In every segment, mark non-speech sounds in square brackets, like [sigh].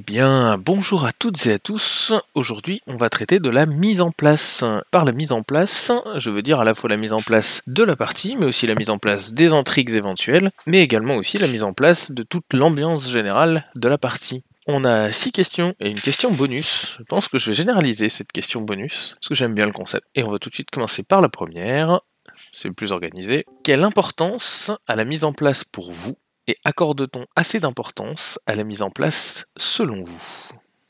Eh bien, bonjour à toutes et à tous. Aujourd'hui, on va traiter de la mise en place. Par la mise en place, je veux dire à la fois la mise en place de la partie, mais aussi la mise en place des intrigues éventuelles, mais également aussi la mise en place de toute l'ambiance générale de la partie. On a six questions et une question bonus. Je pense que je vais généraliser cette question bonus, parce que j'aime bien le concept. Et on va tout de suite commencer par la première. C'est le plus organisé. Quelle importance a la mise en place pour vous et accorde-t-on assez d'importance à la mise en place selon vous?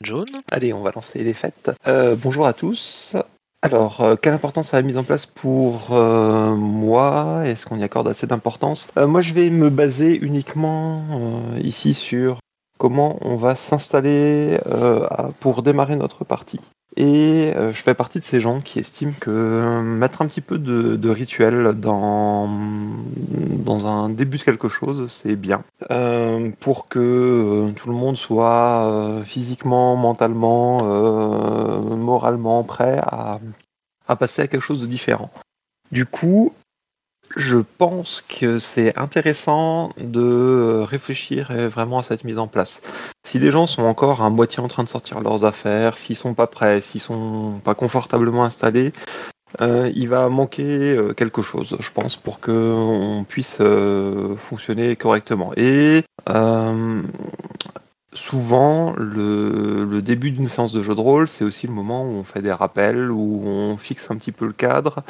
John Allez, on va lancer les fêtes. Euh, bonjour à tous. Alors, euh, quelle importance a la mise en place pour euh, moi? Est-ce qu'on y accorde assez d'importance? Moi, je vais me baser uniquement ici sur comment on va s'installer pour démarrer notre partie. Et euh, je fais partie de ces gens qui estiment que euh, mettre un petit peu de, rituel dans, dans un début de quelque chose, c'est bien. Euh, pour que tout le monde soit physiquement, mentalement, moralement prêt à, à passer à quelque chose de différent. Du coup, je pense que c'est intéressant de réfléchir vraiment à cette mise en place. Si les gens sont encore à moitié en train de sortir leurs affaires, s'ils sont pas prêts, s'ils sont pas confortablement installés, euh, il va manquer euh, quelque chose, je pense, pour qu'on puisse euh, fonctionner correctement. Et souvent, le, le, début d'une séance de jeu de rôle, c'est aussi le moment où on fait des rappels, où on fixe un petit peu le cadre,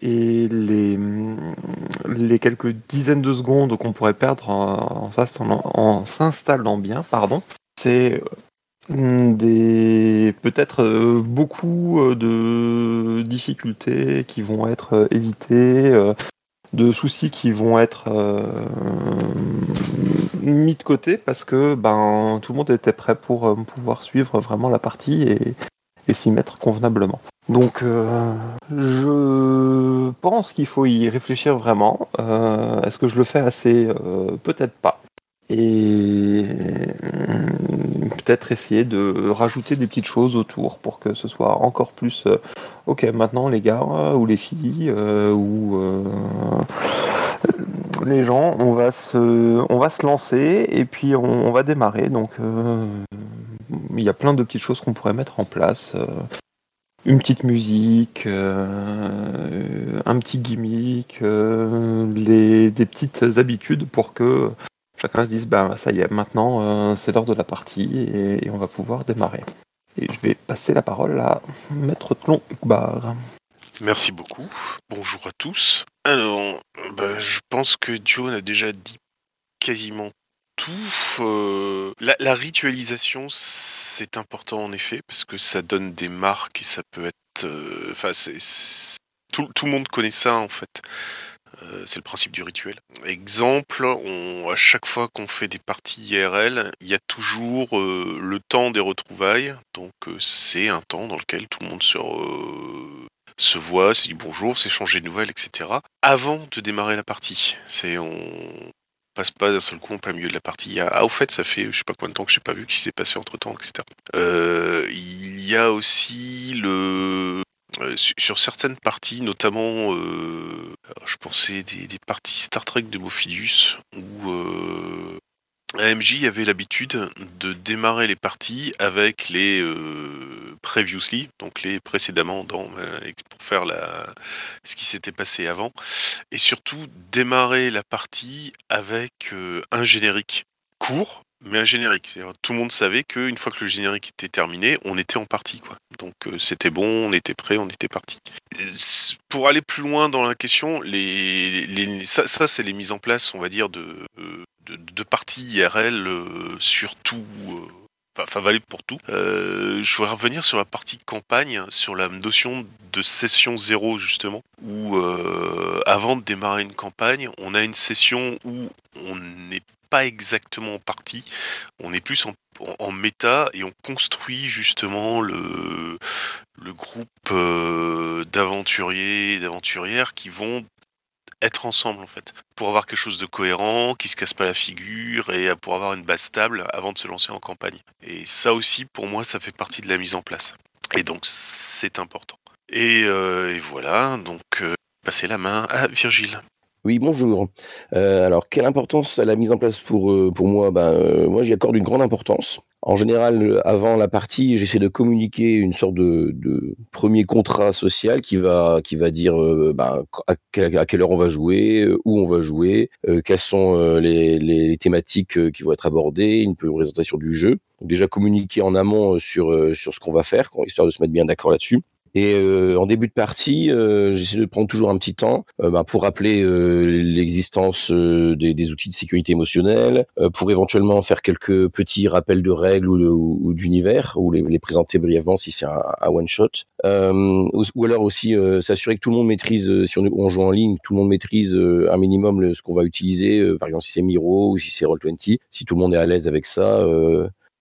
et les, quelques dizaines de secondes qu'on pourrait perdre en, s'installant bien, pardon, c'est euh, des peut-être euh, beaucoup euh, de difficultés qui vont être évitées, de soucis qui vont être mis de côté parce que ben tout le monde était prêt pour pouvoir suivre vraiment la partie et s'y mettre convenablement. Donc, euh, je pense qu'il faut y réfléchir vraiment. Euh, est-ce que je le fais assez? Euh, Peut-être pas. Et peut-être essayer de rajouter des petites choses autour pour que ce soit encore plus. ok, maintenant les gars ou les filles ou les gens, on va se, on va se lancer et puis on, on va démarrer. Donc, il y a plein de petites choses qu'on pourrait mettre en place une petite musique, euh, un petit gimmick, euh, des petites habitudes pour que chacun se dise bah ça y est, maintenant euh, c'est l'heure de la partie et, on va pouvoir démarrer. Et je vais passer la parole à Maître Tlon Ukbar. Merci beaucoup. Bonjour à tous. Alors, bah, je pense que John a déjà dit quasiment tout. Euh, la, ritualisation, c'est important en effet, parce que ça donne des marques et ça peut être. Euh, enfin, tout, le monde connaît ça en fait. Euh, c'est le principe du rituel. Exemple, à chaque fois qu'on fait des parties IRL, il y a toujours le temps des retrouvailles. Donc c'est un temps dans lequel tout le monde se, voit, se dit bonjour, s'échange de nouvelles, etc. Avant de démarrer la partie. C'est passe pas d'un seul coup en plein milieu de la partie. Ah, au fait, ça fait je sais pas combien de temps que j'ai pas vu qui s'est passé entre temps, etc. Euh, il y a aussi le euh, sur certaines parties, notamment, euh, je pensais des, des, parties Star Trek de Mophidus, où AMJ avait l'habitude de démarrer les parties avec les euh, previously, donc les précédemment dans, euh, pour faire la, ce qui s'était passé avant, et surtout démarrer la partie avec euh, un générique court, mais un générique. Tout le monde savait qu'une fois que le générique était terminé, on était en partie. Quoi. Donc c'était bon, on était prêt, on était parti. Pour aller plus loin dans la question, ça, c'est les mises en place, on va dire, de, de, parties IRL euh, sur tout. Euh, enfin valide pour tout. Euh, je voudrais revenir sur la partie campagne, sur la notion de session zéro justement, où avant de démarrer une campagne, on a une session où on n'est exactement en partie, on est plus en, en, méta et on construit justement le, le groupe d'aventuriers et d'aventurières qui vont être ensemble en fait, pour avoir quelque chose de cohérent, qui se casse pas la figure et pour avoir une base stable avant de se lancer en campagne. Et ça aussi, pour moi, ça fait partie de la mise en place. Et donc, c'est important. Et, euh, voilà, donc euh, passer la main à Virgile. Oui, bonjour. Euh, alors, quelle importance a la mise en place pour, pour moi? Ben, Moi, j'y accorde une grande importance. en général, avant la partie, j'essaie de communiquer une sorte de, premier contrat social qui va qui va dire à, quelle, à, quelle, heure on va jouer, où on va jouer, quelles sont les, les, thématiques qui vont être abordées, une présentation du jeu. Donc déjà communiquer en amont sur sur ce qu'on va faire, histoire de se mettre bien d'accord là-dessus. Et euh, en début de partie, euh, j'essaie de prendre toujours un petit temps euh, bah, pour rappeler l'existence des, des, outils de sécurité émotionnelle, pour éventuellement faire quelques petits rappels de règles ou, ou, d'univers, ou les, les, présenter brièvement si c'est un, un one shot, ou, ou, alors aussi s'assurer que tout le monde maîtrise, si on, on, joue en ligne, tout le monde maîtrise un minimum le, ce qu'on va utiliser, par exemple si c'est Miro ou si c'est Roll20, si tout le monde est à l'aise avec ça.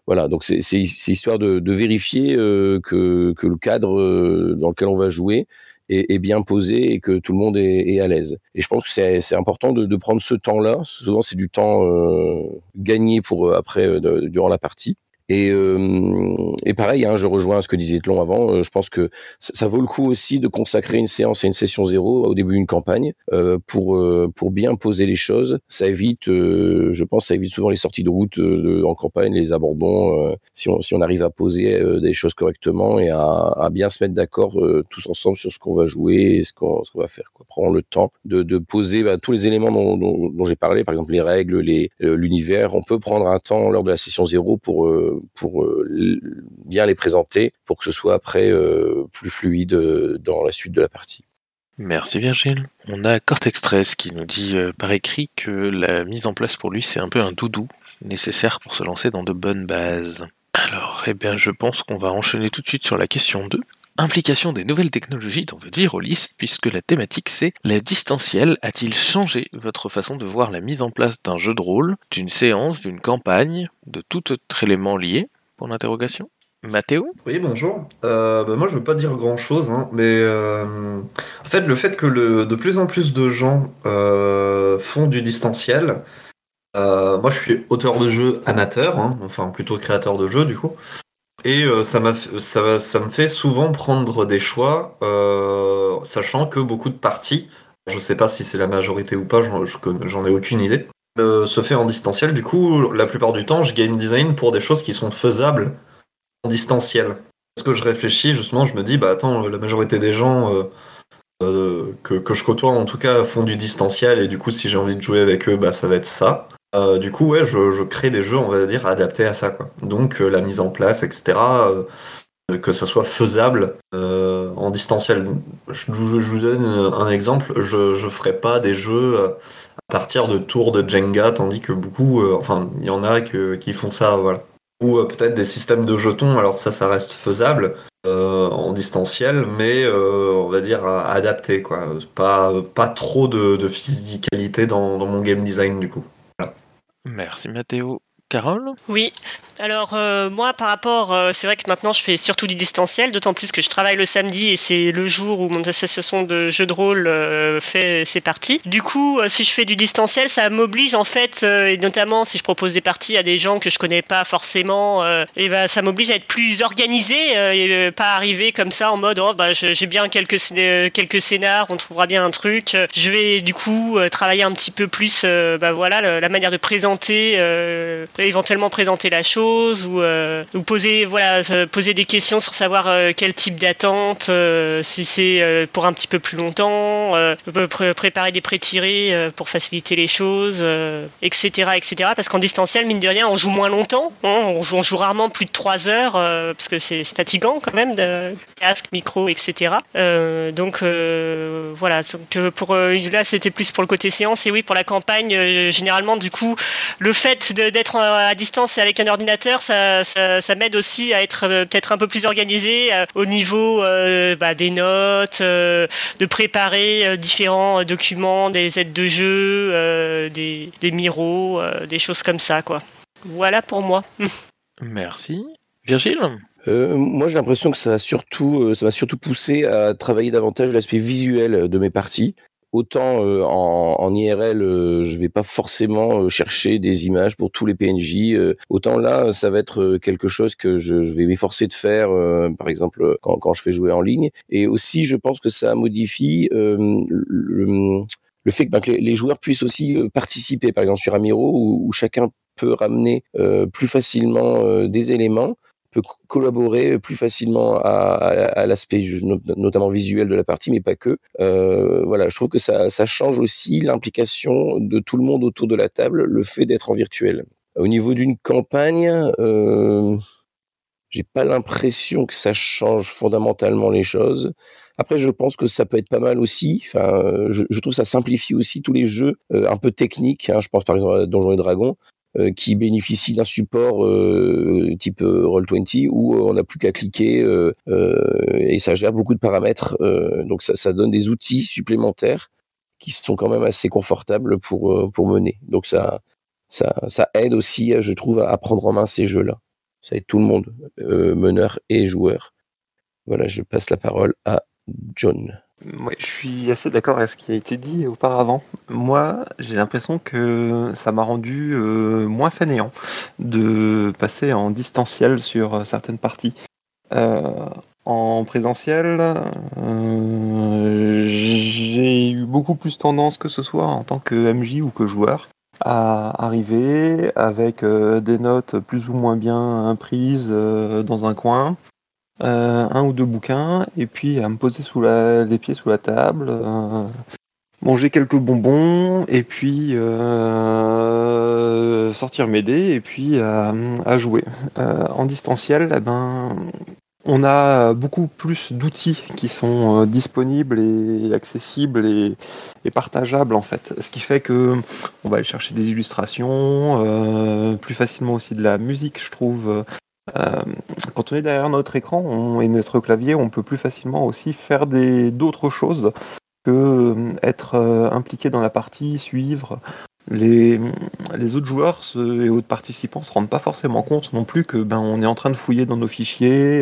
Voilà, donc c'est histoire de, de vérifier euh, que, que, le cadre euh, dans lequel on va jouer est, est, bien posé et que tout le monde est, est à l'aise. Et je pense que c'est important de, de, prendre ce temps-là. Souvent, c'est du temps euh, gagné pour après durant la partie. Et, euh, et pareil, hein, je rejoins ce que disait Tlon avant. Euh, je pense que ça, vaut le coup aussi de consacrer une séance et une session zéro au début d'une campagne euh, pour euh, pour bien poser les choses. Ça évite, euh, je pense, ça évite souvent les sorties de route de, en campagne, les abandons. si on si on arrive à poser des choses correctement et à, à bien se mettre d'accord tous ensemble sur ce qu'on va jouer et ce qu'on ce qu'on va faire. Quoi. Prendre le temps de, de poser bah, tous les éléments dont, dont, dont j'ai parlé, par exemple les règles, les l'univers. On peut prendre un temps lors de la session zéro pour pour euh, bien les présenter, pour que ce soit après euh, plus fluide euh, dans la suite de la partie. Merci Virgile. On a Cortex 13 qui nous dit par écrit que la mise en place pour lui c'est un peu un doudou nécessaire pour se lancer dans de bonnes bases. Alors, eh bien, je pense qu'on va enchaîner tout de suite sur la question 2. Implication des nouvelles technologies dans votre vie rôliste, puisque la thématique c'est la distanciel a-t-il changé votre façon de voir la mise en place d'un jeu de rôle, d'une séance, d'une campagne, de tout autre élément lié? Pour l'interrogation. Mathéo? Oui, bonjour. Euh, bah moi, je veux pas dire grand-chose, hein, mais euh, en fait, le fait que le, de plus en plus de gens euh, font du distanciel, moi, je suis auteur de jeu amateur, hein, enfin plutôt créateur de jeux, du coup. Et euh, ça, ça, me fait souvent prendre des choix, euh, sachant que beaucoup de parties, je sais pas si c'est la majorité ou pas, j'en ai aucune idée, euh, se fait en distanciel. Du coup, la plupart du temps, je game design pour des choses qui sont faisables en distanciel. Parce que je réfléchis, justement, je me dis, bah attends, la majorité des gens que, que, je côtoie, en tout cas, font du distanciel, et du coup, si j'ai envie de jouer avec eux, bah ça va être ça. Euh, du coup, ouais, je, je, crée des jeux, on va dire, adaptés à ça. Quoi. Donc, euh, la mise en place, etc., euh, que ça soit faisable euh, en distanciel. Je, je, je, vous donne un exemple. Je ne ferai pas des jeux à partir de tours de Jenga, tandis que beaucoup, enfin, il y en a que, qui font ça, voilà. Ou peut-être des systèmes de jetons, alors ça, ça reste faisable. en distanciel, mais on va dire adapté, quoi. Pas, pas trop de, de physicalité dans, dans mon game design, du coup. Merci Mathéo. Carole? Oui, alors euh, moi par rapport, euh, c'est vrai que maintenant je fais surtout du distanciel, d'autant plus que je travaille le samedi et c'est le jour où mon association de jeux de rôle euh, fait ses parties. Du coup, si je fais du distanciel, ça m'oblige en fait, et notamment si je propose des parties à des gens que je connais pas forcément, et ben ça m'oblige à être plus organisé et pas arriver comme ça en mode oh bah j'ai bien quelques quelques scénars, on trouvera bien un truc. Je vais du coup travailler un petit peu plus, bah voilà la, la manière de présenter, éventuellement présenter la chose ou, euh, ou poser voilà poser des questions sur savoir euh, quel type d'attente euh, si c'est pour un petit peu plus longtemps pr préparer des pré-tirés pour faciliter les choses etc etc parce qu'en distanciel mine de rien on joue moins longtemps hein, on, joue, on, joue, rarement plus de 3 heures parce que c'est fatigant quand même casque micro etc donc voilà. Donc pour là c'était plus pour le côté séance. Et oui pour la campagne généralement du coup le fait d'être à distance avec un ordinateur ça, ça, ça m'aide aussi à être euh, peut-être un peu plus organisé euh, au niveau euh, bah, des notes, euh, de préparer euh, différents documents, des aides de jeu, euh, des, des miros, des choses comme ça. quoi. Voilà pour moi. [laughs] Merci. Virgile? Euh, moi, j'ai l'impression que ça va surtout, ça va surtout pousser à travailler davantage l'aspect visuel de mes parties autant euh, en, en, IRL, euh, je vais pas forcément euh, chercher des images pour tous les PNJ. Euh, autant là, ça va être euh, quelque chose que je, je vais m'efforcer de faire, euh, par exemple quand, quand, je fais jouer en ligne. Et aussi, je pense que ça modifie le, le, fait que, ben, que les, joueurs puissent aussi participer, par exemple sur Amiro, où, où chacun peut ramener plus facilement des éléments peut collaborer plus facilement à, l'aspect notamment visuel de la partie, mais pas que. Euh, voilà, je trouve que ça, change aussi l'implication de tout le monde autour de la table, le fait d'être en virtuel. Au niveau d'une campagne, euh, j'ai pas l'impression que ça change fondamentalement les choses. Après, je pense que ça peut être pas mal aussi. Enfin, je, trouve ça simplifie aussi tous les jeux euh, un peu techniques. Hein. Je pense par exemple à Donjons et Dragons. Euh, qui bénéficie d'un support euh, type euh, Roll20 où on n'a plus qu'à cliquer et ça gère beaucoup de paramètres. donc ça, ça donne des outils supplémentaires qui sont quand même assez confortables pour pour mener. Donc ça ça, ça aide aussi, je trouve, à prendre en main ces jeux-là. Ça aide tout le monde, meneur et joueur. Voilà, je passe la parole à John. Je suis assez d'accord avec ce qui a été dit auparavant. Moi, j'ai l'impression que ça m'a rendu euh, moins fainéant de passer en distanciel sur euh, certaines parties. Euh, en présentiel, j'ai eu beaucoup plus tendance que ce soit en tant que MJ ou que joueur à arriver avec des notes plus ou moins bien prises dans un coin, euh, un ou deux bouquins, et puis à me poser sous les pieds sous la table, euh, manger quelques bonbons, et puis euh, sortir m'aider, et puis à, jouer. en distanciel, eh ben, on a beaucoup plus d'outils qui sont disponibles et accessibles et, partageables en fait. Ce qui fait que on va aller chercher des illustrations, plus facilement aussi de la musique, je trouve. Euh, quand on est derrière notre écran et notre clavier, on peut plus facilement aussi faire d'autres choses que euh, être euh, impliqué dans la partie, suivre. Les, autres joueurs et autres participants se rendent pas forcément compte non plus que ben on est en train de fouiller dans nos fichiers,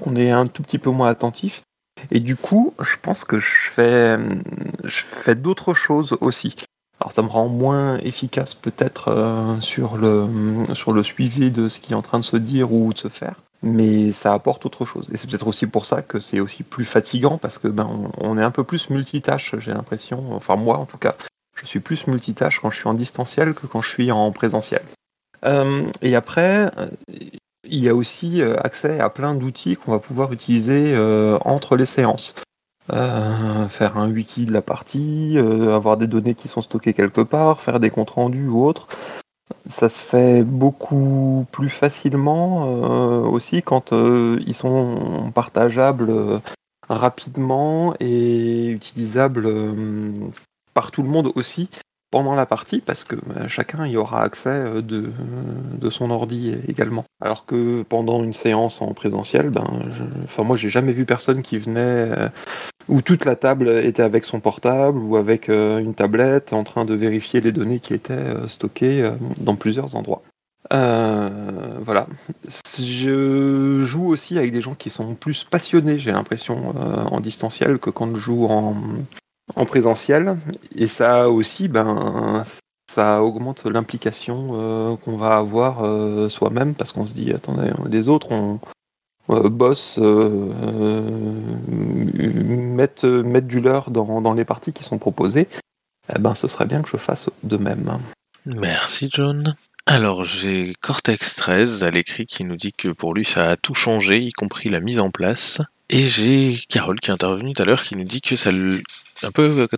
qu'on est un tout petit peu moins attentif. Et du coup, je pense que je fais d'autres choses aussi. Alors ça me rend moins efficace peut-être euh, sur, le, sur le suivi de ce qui est en train de se dire ou de se faire, mais ça apporte autre chose. Et c'est peut-être aussi pour ça que c'est aussi plus fatigant parce que ben on, est un peu plus multitâche, j'ai l'impression. Enfin moi en tout cas, je suis plus multitâche quand je suis en distanciel que quand je suis en présentiel. Euh, et après, euh, il y a aussi accès à plein d'outils qu'on va pouvoir utiliser entre les séances. Euh, faire un wiki de la partie, euh, avoir des données qui sont stockées quelque part, faire des comptes rendus ou autres. Ça se fait beaucoup plus facilement euh, aussi quand ils sont partageables rapidement et utilisables par tout le monde aussi pendant la partie parce que bah, chacun y aura accès euh, de, de, son ordi également. Alors que pendant une séance en présentiel, ben, enfin moi j'ai jamais vu personne qui venait euh, où toute la table était avec son portable ou avec euh, une tablette en train de vérifier les données qui étaient stockées dans plusieurs endroits. voilà. Je joue aussi avec des gens qui sont plus passionnés, j'ai l'impression, en distanciel que quand je joue en, en présentiel. Et ça aussi, ben, ça augmente l'implication euh, qu'on va avoir euh, soi-même parce qu'on se dit, attendez, les autres, on, euh, bossent, mettent, mettent, du leur dans, dans, les parties qui sont proposées. Eh ben, ce serait bien que je fasse de même. Merci, John. Alors, j'ai Cortex 13 à l'écrit qui nous dit que pour lui, ça a tout changé, y compris la mise en place. Et j'ai Carole qui est intervenue tout à l'heure qui nous dit que ça un peu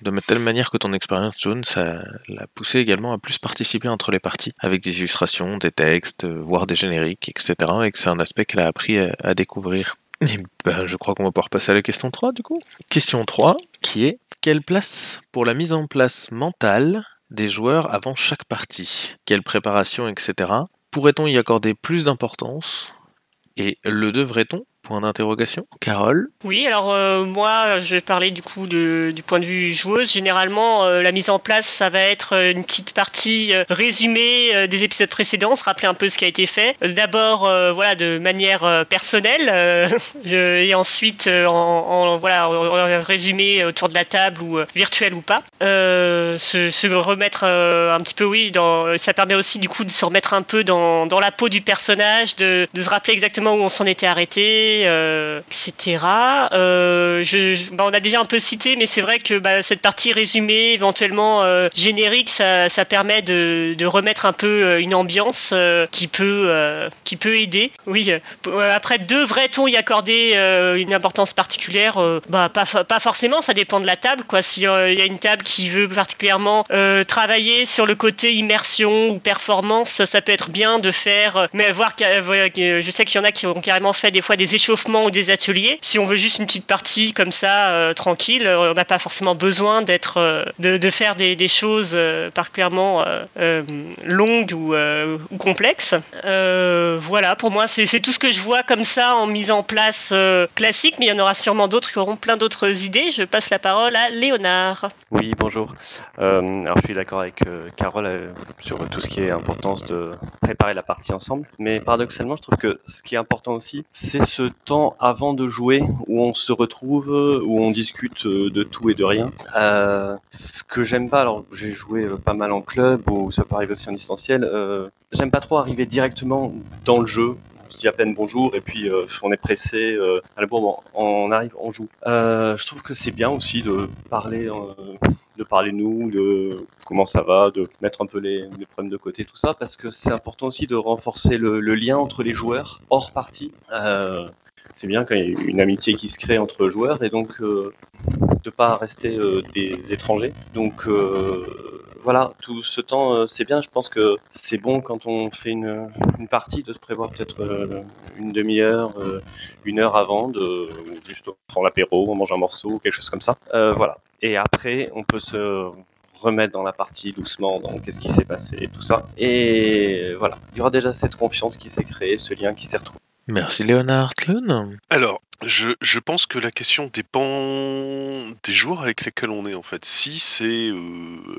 de telle manière que ton expérience jaune, ça l'a poussé également à plus participer entre les parties, avec des illustrations, des textes, voire des génériques, etc. Et que c'est un aspect qu'elle a appris à, découvrir. Et ben, je crois qu'on va pouvoir passer à la question 3 du coup. Question 3, qui est quelle place pour la mise en place mentale des joueurs avant chaque partie? Quelle préparation, etc. Pourrait-on y accorder plus d'importance? Et le devrait-on Point d'interrogation. Carole Oui, alors euh, moi, je vais parler du coup du point de vue joueuse. Généralement, euh, la mise en place, ça va être euh, une petite partie résumée des épisodes précédents, se rappeler un peu ce qui a été fait. D'abord, voilà, de manière personnelle, [laughs] et ensuite en, voilà, résumé autour de la table ou virtuel ou pas. Se, remettre un petit peu, oui, ça permet aussi du coup de se remettre un peu dans, la peau du personnage, de se rappeler exactement où on s'en était arrêté euh, etc. Euh, je- bah, on a déjà un peu cité, mais c'est vrai que bah, cette partie résumée, éventuellement euh, générique, ça, permet de, remettre un peu euh, une ambiance euh, qui peut euh, qui peut aider. Oui. euh, p- euh, après, devrait-on y accorder euh, une importance particulière Euh, Bah pas pas forcément. Ça dépend de la table, quoi. Si euh, il y a une table qui veut particulièrement euh, travailler sur le côté immersion ou performance, ça, ça peut être bien de faire. euh, mais voir, je sais qu'il y en a qui ont carrément fait des fois des ou des ateliers. Si on veut juste une petite partie comme ça, euh, tranquille, euh, on n'a pas forcément besoin d'être, euh, de, faire des, choses particulièrement longues ou, complexes. Voilà, pour moi, c'est tout ce que je vois comme ça en mise en place classique, mais il y en aura sûrement d'autres qui auront plein d'autres idées. Je passe la parole à Léonard. Oui, bonjour. Alors, je suis d'accord avec Carole sur tout ce qui est importance de préparer la partie ensemble. Mais paradoxalement, je trouve que ce qui est important aussi, c'est ce temps avant de jouer où on se retrouve, où on discute euh, de tout et de rien. Euh, ce que j'aime pas, alors j'ai joué euh, pas mal en club ou ça peut arriver aussi en distanciel. Euh, j'aime pas trop arriver directement dans le jeu. On se dit à peine bonjour et puis euh, on est pressé. Euh, allez bon, bon, on arrive, on joue. Euh, je trouve que c'est bien aussi de parler, euh, de parler nous, de comment ça va, de mettre un peu les, les problèmes de côté, tout ça, parce que c'est important aussi de renforcer le, le lien entre les joueurs hors partie. C'est bien quand il y a une amitié qui se crée entre joueurs et donc euh, de pas rester euh, des étrangers. Donc euh, voilà, tout ce temps, c'est bien. Je pense que c'est bon quand on fait une, une partie de se prévoir peut-être une demi-heure, une heure avant, de juste on prend l'apéro, on mange un morceau, quelque chose comme ça. Euh, voilà. Et après, on peut se remettre dans la partie doucement, dans qu'est-ce qui s'est passé tout ça. Et voilà, il y aura déjà cette confiance qui s'est créée, ce lien qui s'est retrouvé. Merci Léonard. Tlun Alors, je, je pense que la question dépend des joueurs avec lesquels on est en fait. Si c'est euh,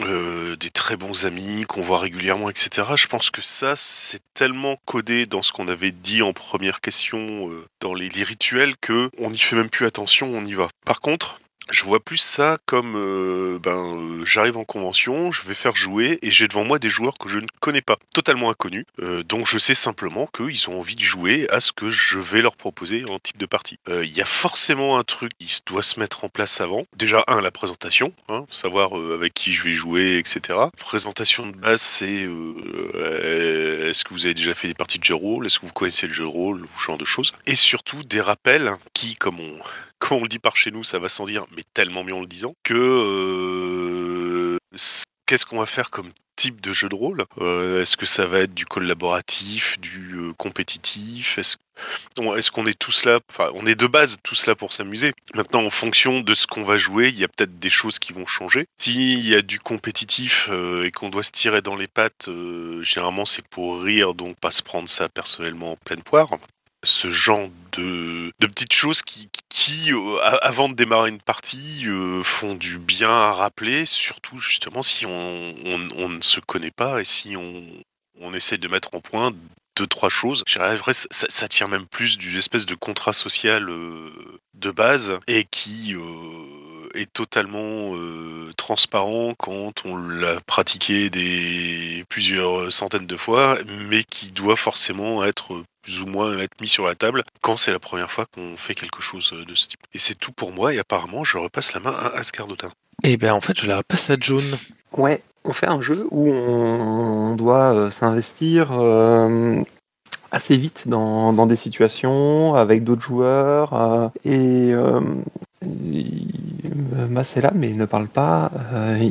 euh, des très bons amis qu'on voit régulièrement, etc., je pense que ça, c'est tellement codé dans ce qu'on avait dit en première question, euh, dans les, les rituels, que on n'y fait même plus attention, on y va. Par contre, je vois plus ça comme euh, ben euh, j'arrive en convention, je vais faire jouer et j'ai devant moi des joueurs que je ne connais pas, totalement inconnus, euh, donc je sais simplement qu'ils ont envie de jouer à ce que je vais leur proposer en type de partie. Euh, Il y a forcément un truc qui doit se mettre en place avant. Déjà un la présentation, hein, savoir euh, avec qui je vais jouer, etc. Présentation de base c'est euh, est-ce que vous avez déjà fait des parties de jeu rôle, est-ce que vous connaissez le jeu de rôle, ou ce genre de choses. Et surtout des rappels qui, comme on comme on le dit par chez nous, ça va sans dire, mais tellement mieux en le disant, que euh, qu'est-ce qu'on va faire comme type de jeu de rôle? Euh, Est-ce que ça va être du collaboratif, du euh, compétitif? Est-ce qu'on est tous là Enfin, on est de base tous là pour s'amuser? Maintenant, en fonction de ce qu'on va jouer, il y a peut-être des choses qui vont changer. S'il y a du compétitif et qu'on doit se tirer dans les pattes, généralement c'est pour rire, donc pas se prendre ça personnellement en pleine poire ce genre de, de petites choses qui, qui euh, avant de démarrer une partie, euh, font du bien à rappeler, surtout justement si on, on- ne se connaît pas et si on, on essaie de mettre en point deux, trois choses. Ça, ça tient même plus d'une espèce de contrat social euh, de base et qui est totalement transparent quand on l'a pratiqué des plusieurs centaines de fois, mais qui doit forcément être plus ou moins être mis sur la table quand c'est la première fois qu'on fait quelque chose de ce type. Et c'est tout pour moi, et apparemment, je repasse la main à Ascar Dotin. Eh ben en fait, je la repasse à June. Ouais, on fait un jeu où on doit euh, s'investir euh, assez vite dans, dans des situations avec d'autres joueurs euh, et euh, Mas est là mais il ne parle pas. Euh.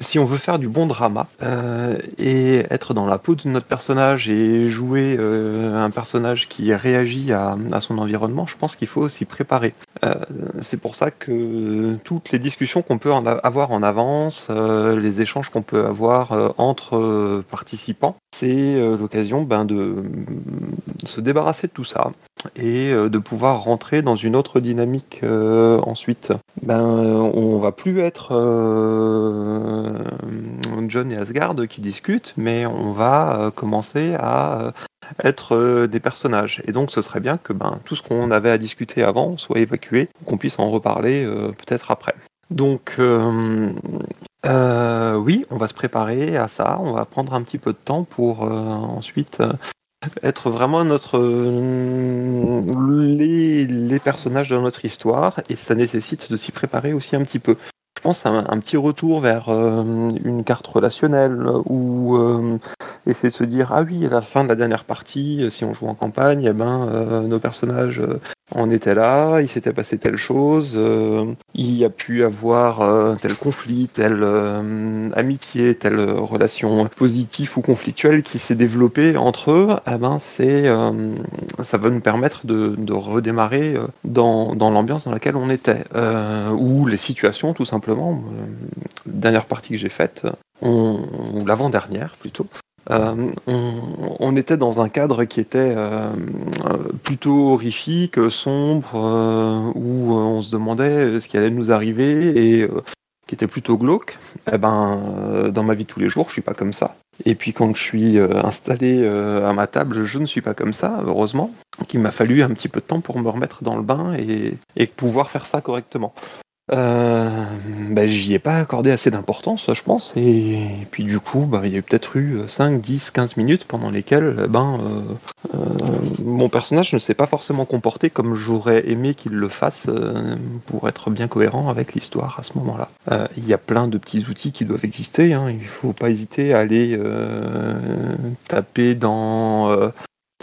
Si on veut faire du bon drama euh, et être dans la peau de notre personnage et jouer euh, un personnage qui réagit à, son environnement, je pense qu'il faut s'y préparer. C'est pour ça que toutes les discussions qu'on peut avoir en avance, les échanges qu'on peut avoir entre participants, c'est l'occasion ben, de se débarrasser de tout ça et de pouvoir rentrer dans une autre dynamique euh, ensuite. Ben, euh, on va plus être euh, John et Asgard qui discutent, mais on va commencer à être des personnages. Et donc ce serait bien que ben, tout ce qu'on avait à discuter avant soit évacué, qu'on puisse en reparler peut-être après. Donc oui, on va se préparer à ça, on va prendre un petit peu de temps pour ensuite être vraiment notre les, les personnages de notre histoire et ça nécessite de s'y préparer aussi un petit peu. Pense un, un petit retour vers euh, une carte relationnelle ou euh, essayer de se dire ah oui à la fin de la dernière partie si on joue en campagne eh ben euh, nos personnages euh, on était là il s'était passé telle chose euh, il y a pu avoir euh, tel conflit telle euh, amitié telle relation positive ou conflictuelle qui s'est développée entre eux eh ben c'est euh, ça va nous permettre de, de redémarrer euh, dans, dans l'ambiance dans laquelle on était euh, ou les situations tout simplement Euh, dernière partie que j'ai faite on, ou l'avant-dernière plutôt euh, on, était dans un cadre qui était euh, euh, plutôt horrifique, sombre, euh, où euh, on se demandait ce qui allait nous arriver et euh, qui était plutôt glauque. Eh ben, euh, dans ma vie de tous les jours, je suis pas comme ça. Et puis quand je suis euh, installé euh, à ma table, je ne suis pas comme ça, heureusement. Donc il m'a fallu un petit peu de temps pour me remettre dans le bain et pouvoir faire ça correctement. Euh, ben, j'y ai pas accordé assez d'importance, je pense, et, puis du coup, ben, il y a eu peut-être eu 5, 10, 15 minutes pendant lesquelles eh ben, euh, euh, mon personnage ne s'est pas forcément comporté comme j'aurais aimé qu'il le fasse euh, pour être bien cohérent avec l'histoire à ce moment-là. Euh, il y a plein de petits outils qui doivent exister, hein, il faut pas hésiter à aller euh, taper dans euh,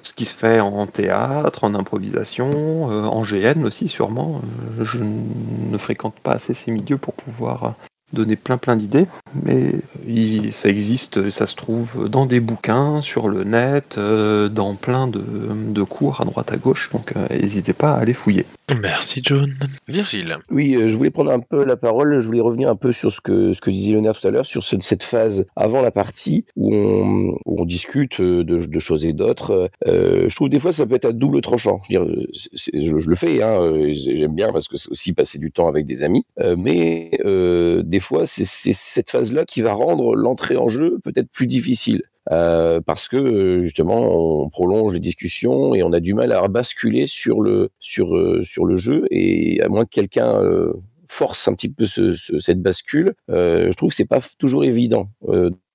ce qui se fait en théâtre, en improvisation, euh, en GN aussi sûrement. Euh, je ne fréquente pas assez ces milieux pour pouvoir donner plein plein d'idées, mais il- ça existe, ça se trouve dans des bouquins, sur le net, euh, dans plein de, de cours à droite à gauche, donc euh, n'hésitez pas à aller fouiller. Merci John. Virgile. Oui, euh, je voulais prendre un peu la parole. Je voulais revenir un peu sur ce que ce que disait Léonard tout à l'heure, sur ce- cette phase avant la partie où on, où on discute de, de choses et d'autres. Euh, je trouve des fois ça peut être à double tranchant. Je, veux dire, c'est- c'est- je, je le fais, hein, j'ai- j'aime bien parce que c'est aussi passer du temps avec des amis. Euh, mais euh, des fois, c'est cette phase-là qui va rendre l'entrée en jeu peut-être plus difficile. Euh, parce que euh, justement on prolonge les discussions et on a du mal à basculer sur le sur euh, sur le jeu et à moins que quelqu'un force un petit peu ce, ce- cette bascule, je trouve que c'est pas toujours évident.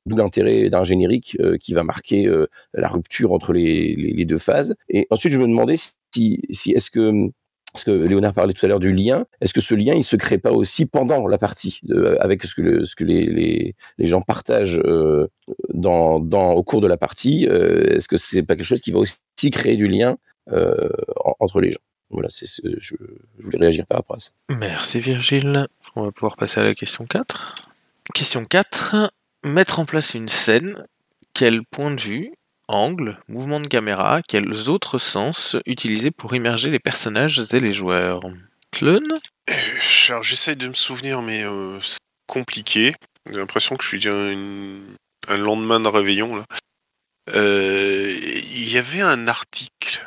D'où l'intérêt d'un générique qui va marquer la rupture entre les, les, les deux phases. Et ensuite, je me demandais si, si est-ce que parce que Léonard parlait tout à l'heure du lien. Est-ce que ce lien, il se crée pas aussi pendant la partie, avec ce que, les, gens partagent euh, au cours de la partie euh, Est-ce que c'est pas quelque chose qui va aussi créer du lien euh, en- entre les gens? Voilà, je, je voulais réagir par rapport à ça. Merci Virgile. On va pouvoir passer à la question 4. Question 4. Mettre en place une scène. Quel point de vue, angle, mouvement de caméra, quels autres sens utiliser pour immerger les personnages et les joueurs? Alors j'essaye de me souvenir, mais euh, c'est compliqué. J'ai l'impression que je suis un, un lendemain de réveillon. Euh, Il y avait un article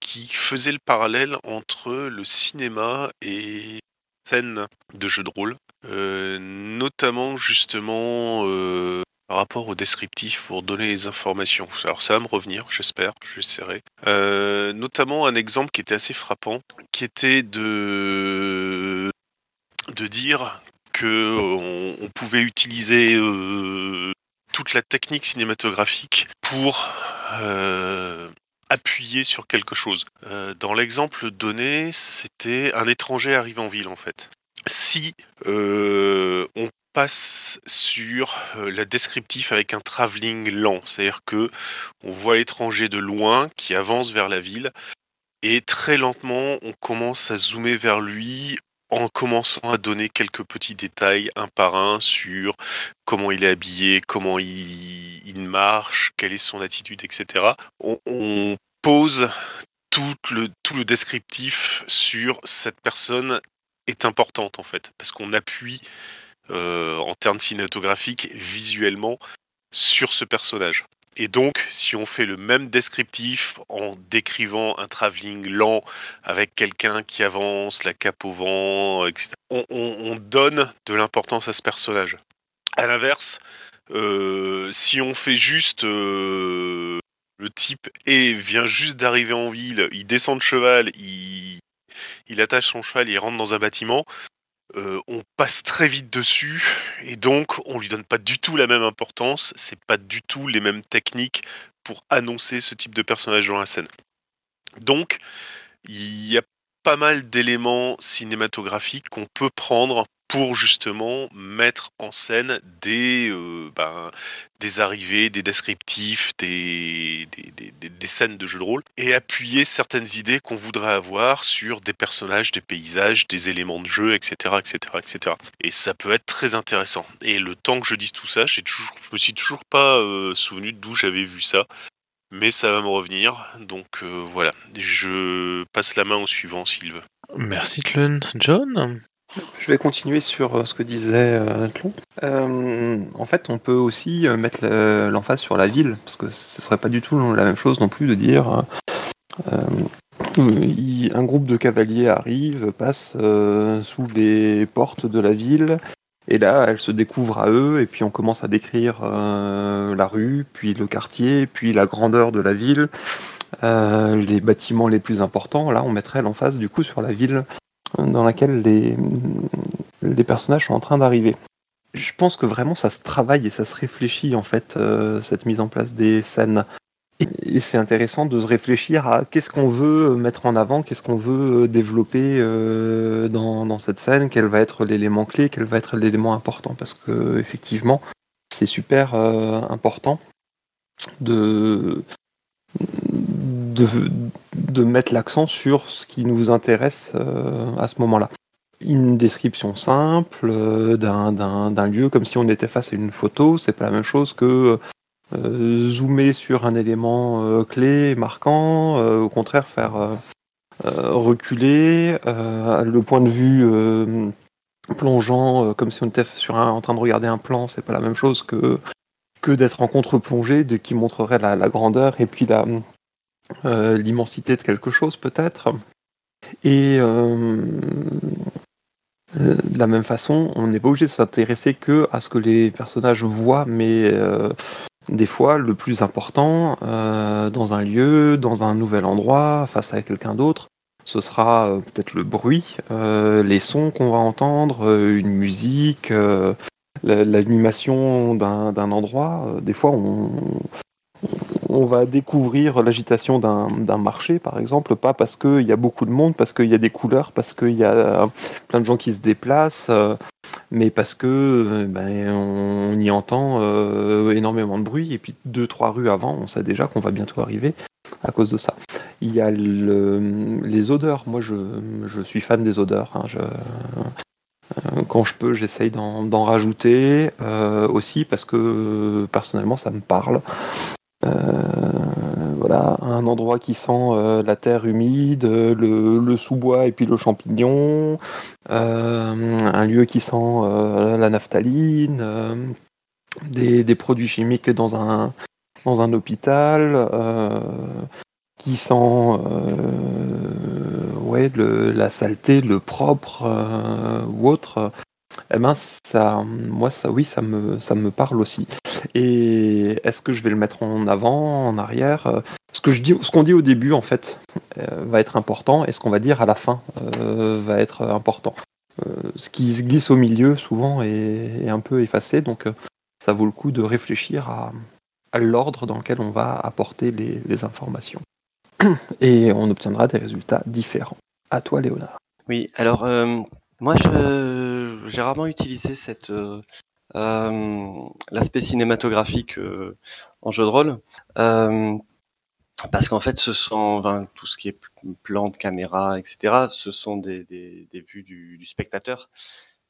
qui faisait le parallèle entre le cinéma et scène de jeux de rôle, euh, notamment justement rapport au descriptif pour donner les informations. Alors ça va me revenir, j'espère, j'essaierai. Euh, notamment un exemple qui était assez frappant, qui était de de dire que on, on pouvait utiliser euh, toute la technique cinématographique pour euh, appuyer sur quelque chose. Euh, dans l'exemple donné, c'était un étranger arrive en ville en fait. Si euh, on passe sur euh, la descriptif avec un travelling lent, c'est-à-dire que on voit l'étranger de loin qui avance vers la ville et très lentement on commence à zoomer vers lui en commençant à donner quelques petits détails un par un sur comment il est habillé, comment il, marche, quelle est son attitude, etc. On, on pose tout le, tout le descriptif sur cette personne est importante en fait, parce qu'on appuie en termes cinématographiques visuellement sur ce personnage. Et donc, si on fait le même descriptif en décrivant un travelling lent avec quelqu'un qui avance, la cape au vent, etc., on donne de l'importance à ce personnage. À l'inverse, euh, si on fait juste euh, le type et vient juste d'arriver en ville, il descend de cheval, il, il attache son cheval, il rentre dans un bâtiment, euh, on passe très vite dessus et donc on lui donne pas du tout la même importance, c'est pas du tout les mêmes techniques pour annoncer ce type de personnage dans la scène. Donc il y a pas mal d'éléments cinématographiques qu'on peut prendre pour justement mettre en scène des, euh, ben, des arrivées, des descriptifs, des, des, des, scènes de jeu de rôle, et appuyer certaines idées qu'on voudrait avoir sur des personnages, des paysages, des éléments de jeu, etc., etc., etc. Et ça peut être très intéressant. Et le temps que je dise tout ça, j'ai toujours, je me suis toujours pas euh, souvenu d'où j'avais vu ça. Mais ça va me revenir, donc euh, voilà. Je passe la main au suivant s'il veut. Merci Tlun. John? Je vais continuer sur euh, ce que disait euh, euh, en fait, on peut aussi mettre l'emphase sur la ville, parce que ce serait pas du tout la même chose non plus de dire un groupe de cavaliers arrive, passe sous les portes de la ville, et là, elle se découvre à eux, et puis on commence à décrire la rue, puis le quartier, puis la grandeur de la ville, les bâtiments les plus importants. Là, on mettrait l'emphase du coup sur la ville dans laquelle les, personnages sont en train d'arriver. Je pense que vraiment ça se travaille et ça se réfléchit en fait, euh, cette mise en place des scènes. Et, c'est intéressant de réfléchir à qu'est-ce qu'on veut mettre en avant, qu'est-ce qu'on veut développer euh, dans, cette scène, quel va être l'élément clé, quel va être l'élément important. Parce que effectivement, c'est super euh, important de, de, mettre l'accent sur ce qui nous intéresse euh, à ce moment-là. Une description simple euh, d'un lieu, comme si on était face à une photo, c'est pas la même chose que euh, zoomer sur un élément clé, marquant, au contraire faire reculer le point de vue plongeant, comme si on était sur un, en train de regarder un plan, c'est pas la même chose que que d'être en contre-plongée, qui montrerait la, grandeur et puis la, l'immensité de quelque chose peut-être. Et euh, de la même façon, on n'est pas obligé de s'intéresser que à ce que les personnages voient, mais euh, des fois, le plus important dans un lieu, dans un nouvel endroit, face à quelqu'un d'autre, ce sera peut-être le bruit, les sons qu'on va entendre, une musique, l'animation d'un endroit. Des fois, on, on va découvrir l'agitation d'un marché, par exemple, pas parce qu'il y a beaucoup de monde, parce qu'il y a des couleurs, parce qu'il y a plein de gens qui se déplacent, euh, mais parce que euh, ben, on y entend euh, énormément de bruit, et puis deux, trois rues avant, on sait déjà qu'on va bientôt arriver à cause de ça. Il y a les odeurs. Moi, je, suis fan des odeurs. Hein. quand je peux, j'essaye d'en rajouter aussi parce que personnellement, ça me parle. Euh, voilà, un endroit qui sent euh, la terre humide, le, sous-bois et puis le champignon, euh, un lieu qui sent la naphtaline, des, produits chimiques dans un, dans un hôpital, qui sent ouais, la saleté, le propre ou autre. Eh ben ça, moi ça, oui, ça me, ça me parle aussi. Et est-ce que je vais le mettre en avant, en arrière? Euh, Ce que je dis, ce qu'on dit au début en fait euh, va être important, et ce qu'on va dire à la fin euh, va être important. ce qui se glisse au milieu souvent est, un peu effacé, donc ça vaut le coup de réfléchir à, l'ordre dans lequel on va apporter les, les informations. Et on obtiendra des résultats différents. À toi, Léonard. Oui, alors moi, j'ai rarement utilisé cette euh, euh, l'aspect cinématographique euh, en jeu de rôle. parce qu'en fait, ce sont tout ce qui est plan de caméra, etc. Ce sont des, des, des vues du, du, spectateur.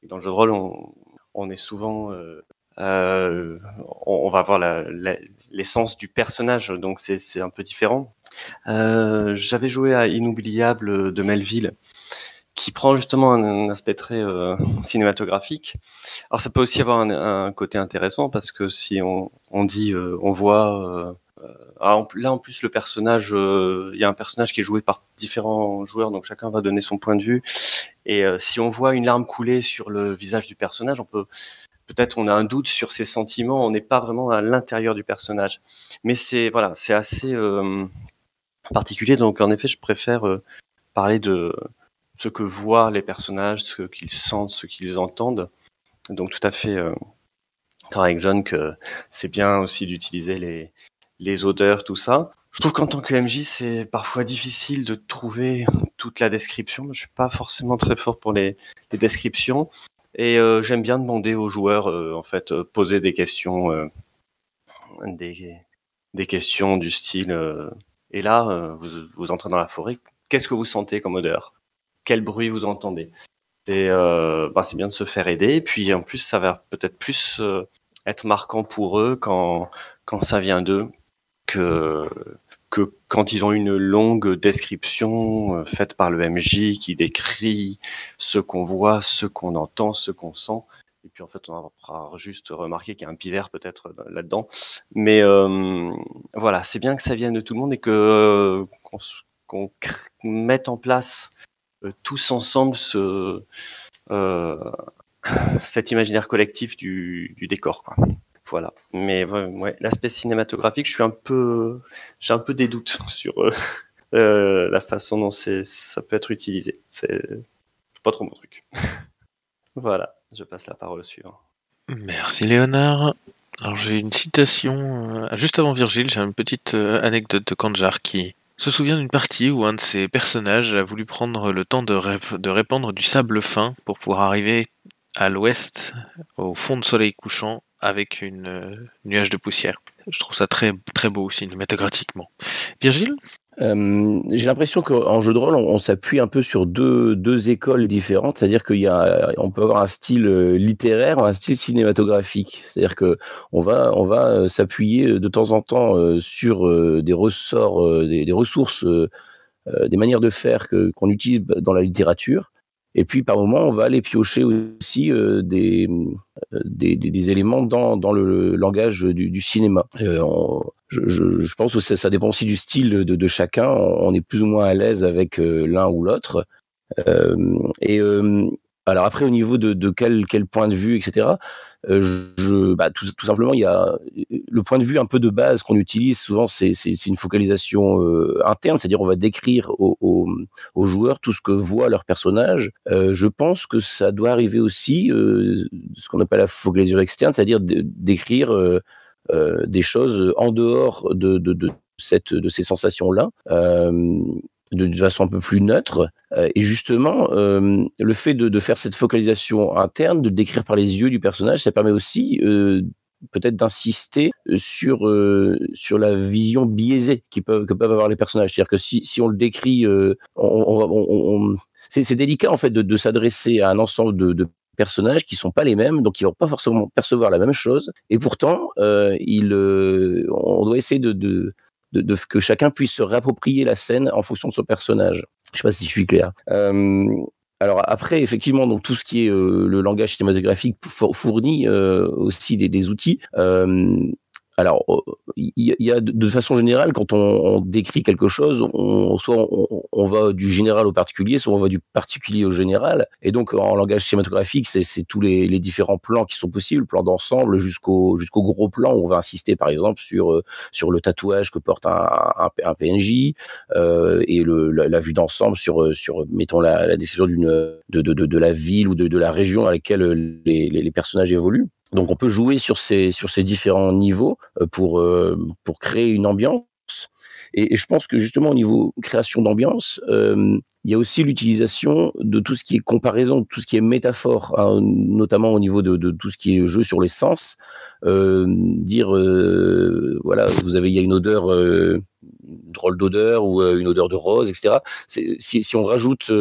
Et dans le jeu de rôle, on, on est souvent, on, on, va voir l'essence du personnage, donc c'est un peu différent. J'avais joué à Inoubliable de Melville, qui prend justement un, aspect très euh, cinématographique. Alors ça peut aussi avoir un, côté intéressant parce que si on, on dit, euh, on voit, euh, là en plus le personnage, il y a un personnage qui est joué par différents joueurs, donc chacun va donner son point de vue. Et si on voit une larme couler sur le visage du personnage, on peut peut-être on a un doute sur ses sentiments, on n'est pas vraiment à l'intérieur du personnage. Mais c'est voilà, c'est assez particulier. Donc en effet, je préfère parler de ce que voient les personnages, ce qu'ils sentent, ce qu'ils entendent. Donc tout à fait euh, avec John que c'est bien aussi d'utiliser les, les odeurs, tout ça. Je trouve qu'en tant que MJ, c'est parfois difficile de trouver toute la description. Je suis pas forcément très fort pour les, les descriptions. Et euh, j'aime bien demander aux joueurs, euh, en fait, euh, poser des questions, euh, des, des questions du style. et là, vous, vous entrez dans la forêt. Qu'est-ce que vous sentez comme odeur? Quel bruit vous entendez Et bah, c'est bien de se faire aider. Et puis en plus, ça va peut-être plus être marquant pour eux quand quand ça vient d'eux que que quand ils ont une longue description euh, faite par le MJ qui décrit ce qu'on voit, ce qu'on entend, ce qu'on sent. Et puis en fait, on va juste remarquer qu'il y a un pivert peut-être là-dedans. Mais euh, voilà, c'est bien que ça vienne de tout le monde et que euh, qu'on mette en place euh, tous ensemble euh, cet imaginaire collectif du, décor. Quoi. Voilà. Mais ouais, l'aspect cinématographique, je suis un peu, j'ai un peu des doutes [laughs] sur euh, euh, la façon dont ça peut être utilisé. C'est pas trop mon truc. [laughs] voilà. Je passe la parole au suivant. Merci Léonard. Alors j'ai une citation euh, juste avant Virgile, j'ai une petite euh, anecdote de Kanjar qui se souvient d'une partie où un de ses personnages a voulu prendre le temps de, rép- de répandre du sable fin pour pouvoir arriver à l'ouest, au fond de soleil couchant, avec une euh, nuage de poussière. Je trouve ça très très beau cinématographiquement. Virgile? Euh, j'ai l'impression qu'en jeu de rôle, on, s'appuie un peu sur deux, deux écoles différentes, c'est-à-dire qu'il y a, on peut avoir un style euh, littéraire ou un style cinématographique. C'est-à-dire que on va, on va euh, s'appuyer de temps en temps sur des ressorts, des, ressources, des manières de faire que qu'on utilise dans la littérature. Et puis par moment, on va aller piocher aussi des, des, éléments dans, dans le langage du, cinéma. Je, je, pense que ça, ça dépend aussi du style de, de chacun. On est plus ou moins à l'aise avec euh, l'un ou l'autre. Euh, et euh, alors après, au niveau de, de quel, quel point de vue, etc. je, bah, tout, tout simplement, il y a le point de vue un peu de base qu'on utilise souvent, c'est une focalisation euh, interne, c'est-à-dire on va décrire aux, aux, aux joueurs tout ce que voit leur personnage. Euh, je pense que ça doit arriver aussi, euh, ce qu'on appelle la focalisation externe, c'est-à-dire de- d'écrire des choses en dehors de, de, de, cette, de ces sensations-là, euh, de, façon un peu plus neutre. Euh, et justement, euh, le fait de, de faire cette focalisation interne, de décrire par les yeux du personnage, ça permet aussi euh, peut-être d'insister sur euh, sur la vision biaisée qui peuvent que peuvent avoir les personnages. C'est-à-dire que si si on le décrit, euh, c'est délicat en fait de, de s'adresser à un ensemble de, de personnages qui sont pas les mêmes, donc ils vont pas forcément percevoir la même chose. Et pourtant, euh, il, euh, on doit essayer de, de, de, que chacun puisse se réapproprier la scène en fonction de son personnage. Je sais pas si je suis clair. Euh, alors après, effectivement, donc tout ce qui est euh, le langage cinématographique four- fournit aussi des, des outils. Euh, alors, euh, il y, a de, façon générale, quand on, décrit quelque chose, on, soit on, va du général au particulier, soit on va du particulier au général. Et donc, en langage cinématographique, c'est tous les, les différents plans qui sont possibles, plan d'ensemble jusqu'au jusqu'au gros plan où on va insister, par exemple, sur euh, sur le tatouage que porte un, un, un PNJ euh, et le, la, vue d'ensemble sur euh, sur mettons la, la d'une de, de, de, la ville ou de, de la région dans laquelle les, les, les personnages évoluent. Donc on peut jouer sur ces sur ces différents niveaux euh, pour euh, pour créer une ambiance. Et, je pense que justement au niveau création d'ambiance, euh, il y a aussi l'utilisation de tout ce qui est comparaison, tout ce qui est métaphore, hein, notamment au niveau de, de tout ce qui est jeu sur les sens. Euh, dire euh, voilà, vous avez il y a une odeur, euh, drôle d'odeur ou une odeur de rose, etc. Si, si on rajoute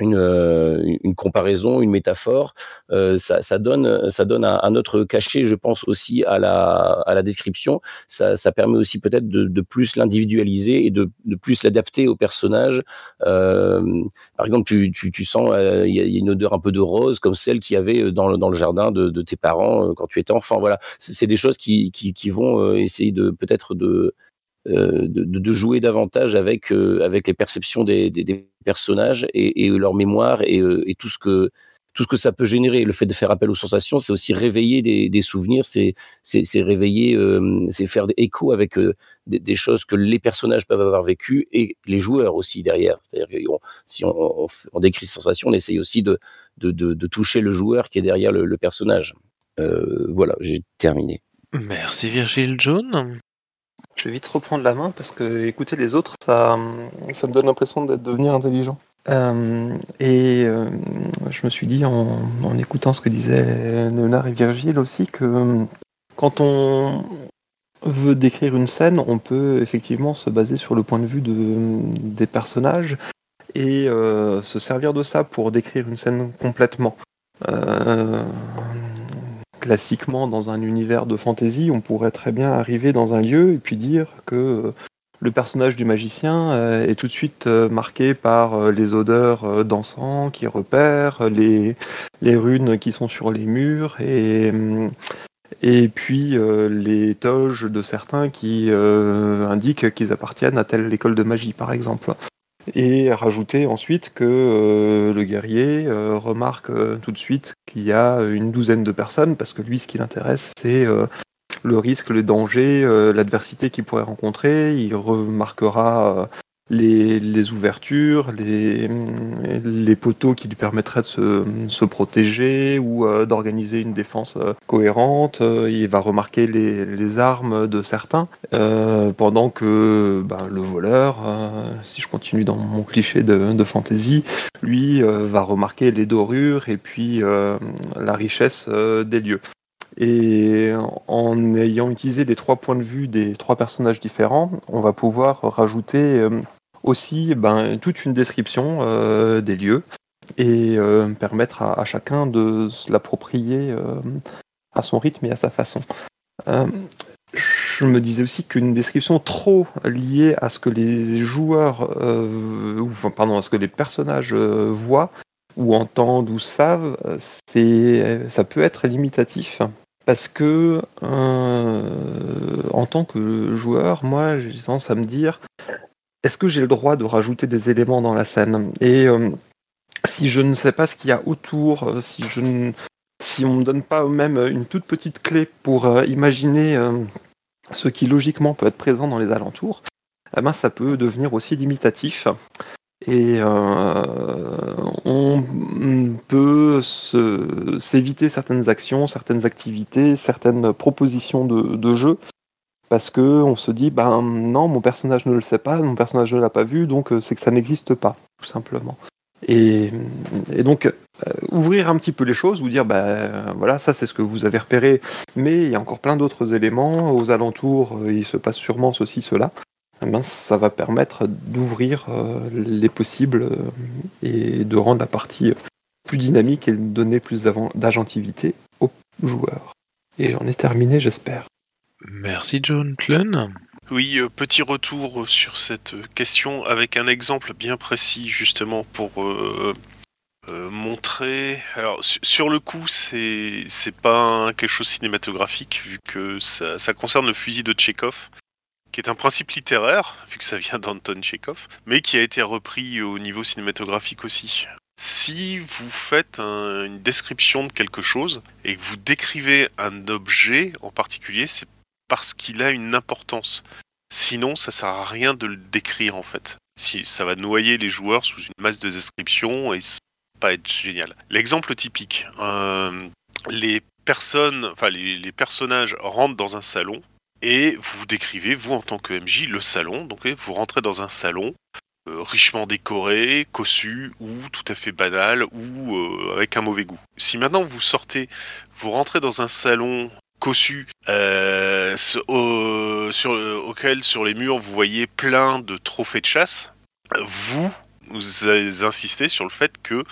une, euh, une comparaison, une métaphore, euh, ça, ça donne, ça donne un, un autre cachet, je pense aussi à la, à la description. Ça, ça permet aussi peut-être de, de plus l'individualiser et de, de plus l'adapter au personnage. Euh, par exemple, tu, tu, tu sens, euh, il y, a, il y a une odeur un peu de rose comme celle qu'il y avait dans le, dans le jardin de, de tes parents euh, quand tu étais enfant. Voilà, c'est des choses qui, qui, qui vont euh, essayer de peut-être de euh, de, de- jouer davantage avec euh, avec les perceptions des, personnages et, leur mémoire et, euh, et tout ce que tout ce que ça peut générer. Le fait de faire appel aux sensations, c'est aussi réveiller des, souvenirs, c'est réveiller, euh, c'est faire des échos avec euh, des, choses que les personnages peuvent avoir vécues et les joueurs aussi derrière. C'est-à-dire que si on, décrit ces sensations, on essaye aussi de, de, toucher le joueur qui est derrière le, personnage. Euh, voilà, j'ai terminé. Merci Virgile John. Je vais vite reprendre la main parce que écouter les autres, ça, ça me donne l'impression d'être devenir intelligent. Euh, et euh, je me suis dit en, en, écoutant ce que disaient Léonard et Virgile aussi que quand on veut décrire une scène, on peut effectivement se baser sur le point de vue de, des personnages et euh, se servir de ça pour décrire une scène complètement. Euh, classiquement, dans un univers de fantasy, on pourrait très bien arriver dans un lieu et puis dire que le personnage du magicien euh, est tout de suite euh, marqué par euh, les odeurs d'encens qui repèrent, les, runes qui sont sur les murs et puis les toges de certains qui indiquent qu'ils appartiennent à telle école de magie par exemple. Et rajouter ensuite que le guerrier remarque tout de suite qu'il y a une douzaine de personnes parce que lui ce qui l'intéresse c'est le risque, le danger, euh, l'adversité qu'il pourrait rencontrer. Il remarquera euh, les, ouvertures, les, poteaux qui lui permettraient de se, protéger ou euh, d'organiser une défense euh, cohérente. Euh, il va remarquer les, les, armes de certains, pendant que ben, le voleur, si je continue dans mon cliché de, de fantasy, lui va remarquer les dorures et puis la richesse des lieux. Et en ayant utilisé les trois points de vue des trois personnages différents, on va pouvoir rajouter aussi ben, toute une description euh, des lieux et euh, permettre à, chacun de l'approprier euh, à son rythme et à sa façon. je me disais aussi qu'une description trop liée à ce que les joueurs, ou enfin, pardon, à ce que les personnages voient ou entendent ou savent, ça peut être limitatif parce que en tant que joueur, moi j'ai tendance à me dire est-ce que j'ai le droit de rajouter des éléments dans la scène? Et euh, si je ne sais pas ce qu'il y a autour, euh, si je ne, si on me donne pas même une toute petite clé pour euh, imaginer euh, ce qui logiquement peut être présent dans les alentours, eh ben, ça peut devenir aussi limitatif. Et euh, on peut s'éviter certaines actions, certaines activités, certaines propositions de jeu parce que on se dit ben non mon personnage ne le sait pas mon personnage ne l'a pas vu donc c'est que ça n'existe pas tout simplement. Et, donc euh, ouvrir un petit peu les choses vous dire ben voilà ça c'est ce que vous avez repéré mais il y a encore plein d'autres éléments aux alentours il se passe sûrement ceci cela eh ben, ça va permettre d'ouvrir euh, les possibles euh, et de rendre la partie plus dynamique et de donner plus d'agentivité aux joueurs. Et j'en ai terminé j'espère Merci John Clun. Oui, euh, petit retour sur cette question avec un exemple bien précis justement pour euh, euh, montrer. Alors sur le coup, c'est c'est pas quelque chose cinématographique vu que ça, concerne le fusil de Tchekhov, qui est un principe littéraire vu que ça vient d'Anton Tchekhov, mais qui a été repris au niveau cinématographique aussi. Si vous faites un, une description de quelque chose et que vous décrivez un objet en particulier, c'est parce qu'il a une importance. Sinon, ça sert à rien de le décrire en fait. Si ça va noyer les joueurs sous une masse de descriptions et ça va pas être génial. L'exemple typique, euh, les personnages rentrent dans un salon et vous décrivez vous en tant que MJ le salon. Donc vous rentrez dans un salon euh, richement décoré, cossu ou tout à fait banal ou euh, avec un mauvais goût. Si maintenant vous sortez, vous rentrez dans un salon cossu euh, auquel sur les murs vous voyez plein de trophées de chasse, vous, vous insistez sur le fait que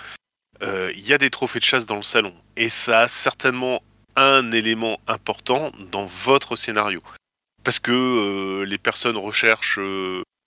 euh, il y a des trophées de chasse dans le salon. Et ça a certainement un élément important dans votre scénario. Parce que euh, les personnes recherchent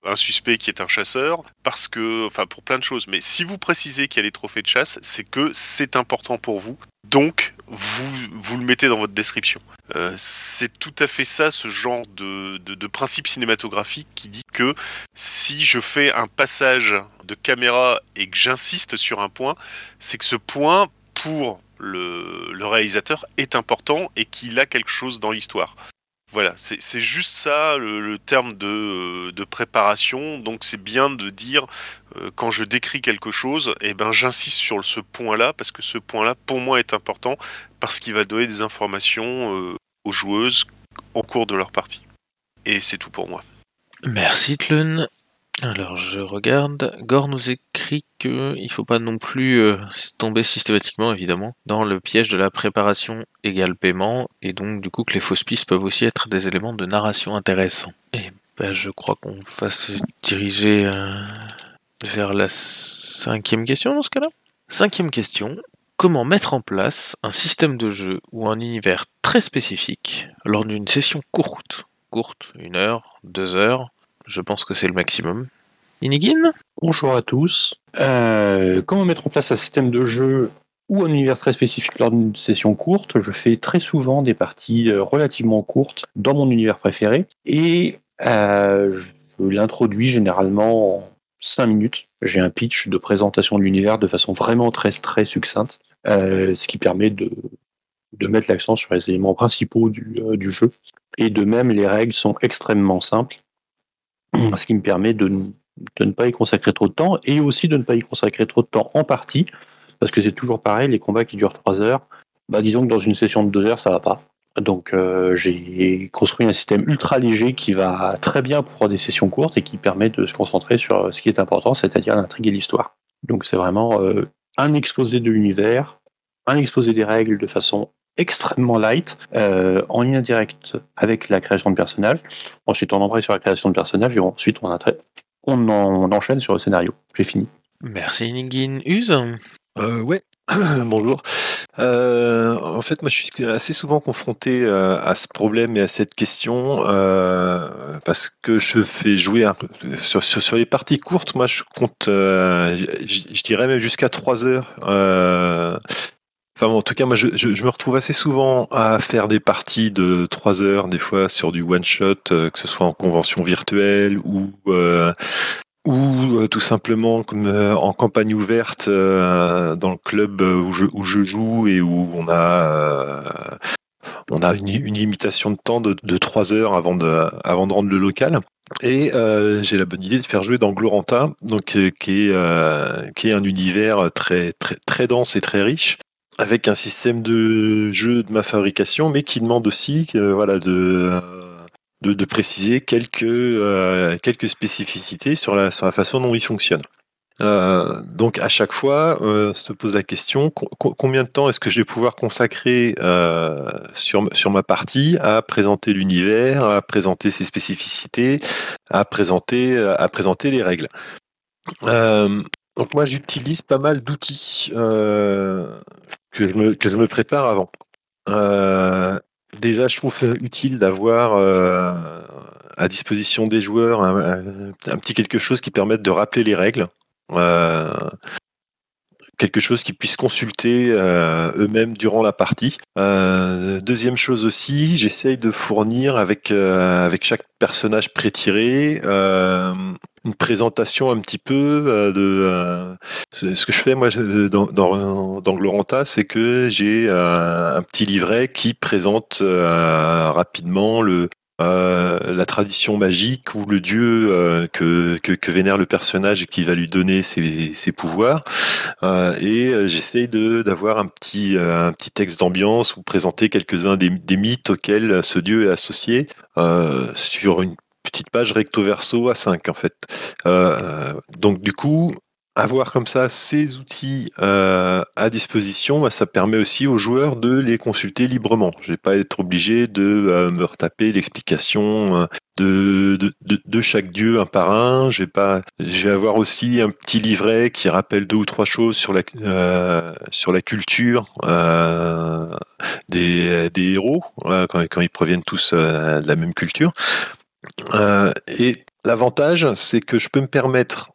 un suspect qui est un chasseur, parce que, enfin, pour plein de choses. Mais si vous précisez qu'il y a des trophées de chasse, c'est que c'est important pour vous. Donc, vous, vous le mettez dans votre description. Euh, c'est tout à fait ça, ce genre de, de, principe cinématographique qui dit que si je fais un passage de caméra et que j'insiste sur un point, c'est que ce point pour le, le réalisateur est important et qu'il a quelque chose dans l'histoire. Voilà, c'est juste ça le, terme de, euh, de préparation. Donc c'est bien de dire euh, quand je décris quelque chose, eh ben j'insiste sur ce point-là parce que ce point-là pour moi est important parce qu'il va donner des informations euh, aux joueuses au cours de leur partie. Et c'est tout pour moi. Merci Tlun. Alors je regarde. Gore nous écrit que il faut pas non plus euh, tomber systématiquement, évidemment, dans le piège de la préparation égale paiement, et donc du coup que les fausses pistes peuvent aussi être des éléments de narration intéressants. Et ben je crois qu'on va se diriger euh, vers la cinquième question dans ce cas-là. Cinquième question. Comment mettre en place un système de jeu ou un univers très spécifique lors d'une session courte? Courte, une heure, deux heures, je pense que c'est le maximum. Inigine Bonjour à tous. Euh, comment mettre en place un système de jeu ou un univers très spécifique lors d'une session courte? Je fais très souvent des parties euh, relativement courtes dans mon univers préféré et euh, je l'introduis généralement en 5 minutes. J'ai un pitch de présentation de l'univers de façon vraiment très très succincte, euh, ce qui permet de, de mettre l'accent sur les éléments principaux du, euh, du jeu. Et de même, les règles sont extrêmement simples, ce qui me permet de, de ne pas y consacrer trop de temps et aussi de ne pas y consacrer trop de temps en partie, parce que c'est toujours pareil, les combats qui durent 3 heures, bah, disons que dans une session de 2 heures, ça va pas. Donc euh, j'ai construit un système ultra léger qui va très bien pour des sessions courtes et qui permet de se concentrer sur ce qui est important, c'est-à-dire l'intrigue et l'histoire. Donc c'est vraiment euh, un exposé de l'univers, un exposé des règles de façon extrêmement light, euh, en lien direct avec la création de personnages. Ensuite, on embraye sur la création de personnages et ensuite on, attra- on, en- on enchaîne sur le scénario. J'ai fini. Merci Inigine. Use Euh, ouais, [coughs] bonjour. Euh, en fait, moi, je suis assez souvent confronté euh, à ce problème et à cette question euh, parce que je fais jouer un, sur, sur, sur les parties courtes. Moi, je compte, euh, je, je dirais même jusqu'à 3 heures. En tout cas, moi, je, me retrouve assez souvent à faire des parties de 3 heures, des fois sur du one shot, euh, que ce soit en convention virtuelle ou euh, ou euh, tout simplement comme en campagne ouverte dans le club où je, joue et où on a on a une, limitation de temps de, de 3 heures avant de, avant de rendre le local. Et j'ai la bonne idée de faire jouer dans Gloranta, donc qui est qui est un univers très très très dense et très riche, avec un système de jeu de ma fabrication, mais qui demande aussi euh, voilà de de, de préciser quelques, euh, quelques spécificités sur la, sur la façon dont il fonctionne. Euh, donc à chaque fois, euh, se pose la question co- co- combien de temps est-ce que je vais pouvoir consacrer sur, sur ma partie à présenter l'univers, à présenter ses spécificités, à présenter, à présenter les règles? Donc moi j'utilise pas mal d'outils euh, que, je me, que je me prépare avant. Euh, Déjà, je trouve utile d'avoir euh, à disposition des joueurs un, un- un petit quelque chose qui permette de rappeler les règles. Euh, quelque chose qu'ils puissent consulter euh, eux-mêmes durant la partie. Euh, deuxième chose aussi, j'essaye de fournir avec, euh, avec chaque personnage pré-tiré une présentation un petit peu de ce que je fais moi dans, dans, dans Gloranta, c'est que j'ai un petit livret qui présente rapidement le euh, la tradition magique ou le dieu euh, que, que, vénère le personnage et qui va lui donner ses, pouvoirs. Euh, et j'essaye d'avoir un petit un petit texte d'ambiance ou présenter quelques-uns des, mythes auxquels ce dieu est associé sur une petite page recto verso à 5 en fait. Donc du coup, avoir comme ça ces outils euh, à disposition, bah, ça permet aussi aux joueurs de les consulter librement. Je vais pas être obligé de euh, me retaper l'explication euh, de, chaque dieu un par un. Je vais pas, avoir aussi un petit livret qui rappelle deux ou trois choses sur la sur la culture des, des héros quand, quand ils proviennent tous de la même culture. Et l'avantage, c'est que je peux me permettre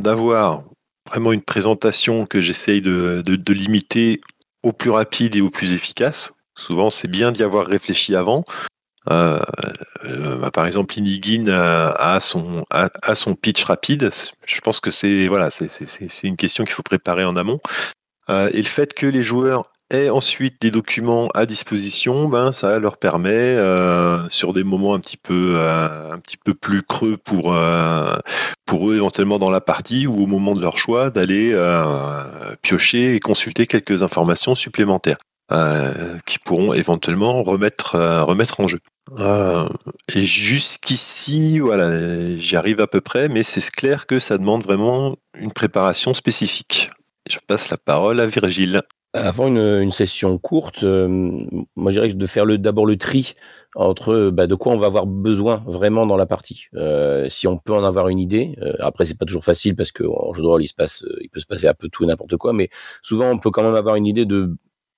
d'avoir vraiment une présentation que j'essaye de, limiter au plus rapide et au plus efficace. Souvent, c'est bien d'y avoir réfléchi avant. Euh, euh, bah, par exemple, Inigine a, son, pitch rapide. Je pense que c'est voilà, c'est une question qu'il faut préparer en amont. Euh, et le fait que les joueurs aient ensuite des documents à disposition, ben ça leur permet euh, sur des moments un petit peu euh, un petit peu plus creux pour pour eux éventuellement dans la partie ou au moment de leur choix d'aller piocher et consulter quelques informations supplémentaires. qui pourront éventuellement remettre remettre en jeu. et jusqu'ici, voilà, j'y arrive à peu près, mais c'est clair que ça demande vraiment une préparation spécifique. Je passe la parole à Virgile. Avant une, session courte, euh, moi je dirais de faire d'abord le tri entre bah, de quoi on va avoir besoin vraiment dans la partie. Euh, si on peut en avoir une idée, euh, après c'est pas toujours facile parce qu'en jeu de rôle il se passe, il peut se passer un peu tout et n'importe quoi, mais souvent on peut quand même avoir une idée de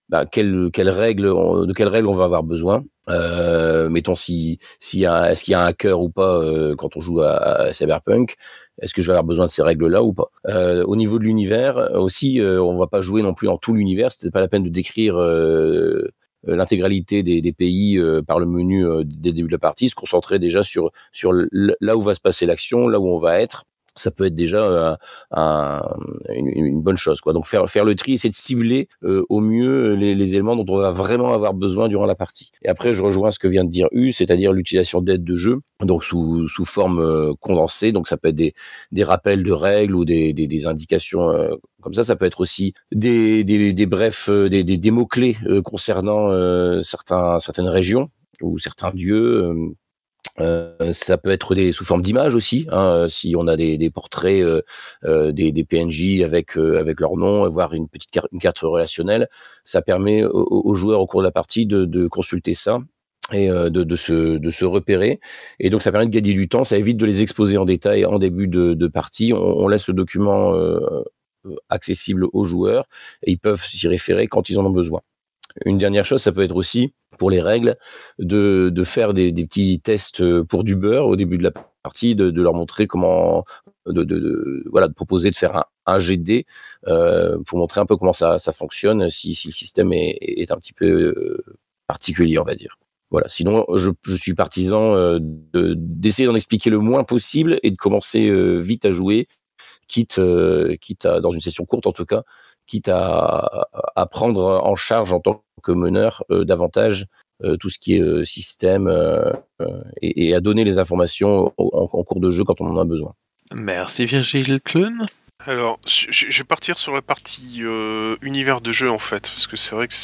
bah, quelles, règles, de quelles règles on va avoir besoin. Euh, mettons si, si est-ce qu'il y a un hacker ou pas euh, quand on joue à, Cyberpunk. Est-ce que je vais avoir besoin de ces règles-là ou pas? Euh, Au niveau de l'univers aussi, on va pas jouer non plus en tout l'univers. C'était pas la peine de décrire l'intégralité des, des pays par le menu dès le début de la partie. Se concentrer déjà sur sur là où va se passer l'action, là où on va être ça peut être déjà euh, un, une, bonne chose. Quoi. Donc faire, faire le tri, essayer de cibler euh, au mieux les, les, éléments dont on va vraiment avoir besoin durant la partie. Et après, je rejoins ce que vient de dire U, c'est-à-dire l'utilisation d'aides de jeu, donc sous, sous forme euh, condensée. Donc ça peut être des, des rappels de règles ou des, des, des indications comme ça. Ça peut être aussi des, des, des brefs, des, des, des mots-clés concernant certains, certaines régions ou certains dieux euh, ça peut être des sous forme d'images aussi, hein, si on a des, des portraits, euh, euh des, des, PNJ avec euh, avec leur nom, voire une petite carte, une carte relationnelle, ça permet aux, joueurs au cours de la partie de, de consulter ça et de, de, se, de se repérer. Et donc ça permet de gagner du temps, ça évite de les exposer en détail en début de, de partie. On, on, laisse le document accessible aux joueurs et ils peuvent s'y référer quand ils en ont besoin. Une dernière chose, ça peut être aussi pour les règles de, de faire des, des, petits tests euh, pour du beurre au début de la partie, de, de leur montrer comment, de, de, voilà, de proposer de faire un, un GD euh, pour montrer un peu comment ça, ça fonctionne, si, si le système est, est un petit peu euh, particulier, on va dire. Voilà. Sinon, je, je suis partisan euh, d'essayer d'en expliquer le moins possible et de commencer vite à jouer, quitte, quitte à, dans une session courte en tout cas, quitte à, à prendre en charge en tant que meneur euh, davantage euh, tout ce qui est euh, système et, et, à donner les informations en, cours de jeu quand on en a besoin. Merci Virgile Clun. Alors, je, vais partir sur la partie univers de jeu en fait, parce que c'est vrai que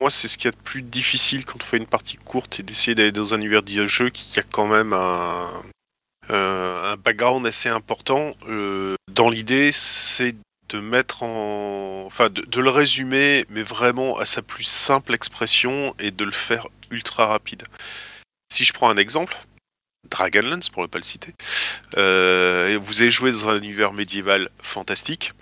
moi c'est ce qu'il y a de plus difficile quand on fait une partie courte et d'essayer d'aller dans un univers de jeu qui a quand même un, un background assez important. dans l'idée, c'est de le résumer, mais vraiment à sa plus simple expression et de le faire ultra rapide. Si je prends un exemple, Dragonlance pour ne pas le citer, euh, vous avez joué dans un univers médiéval fantastique,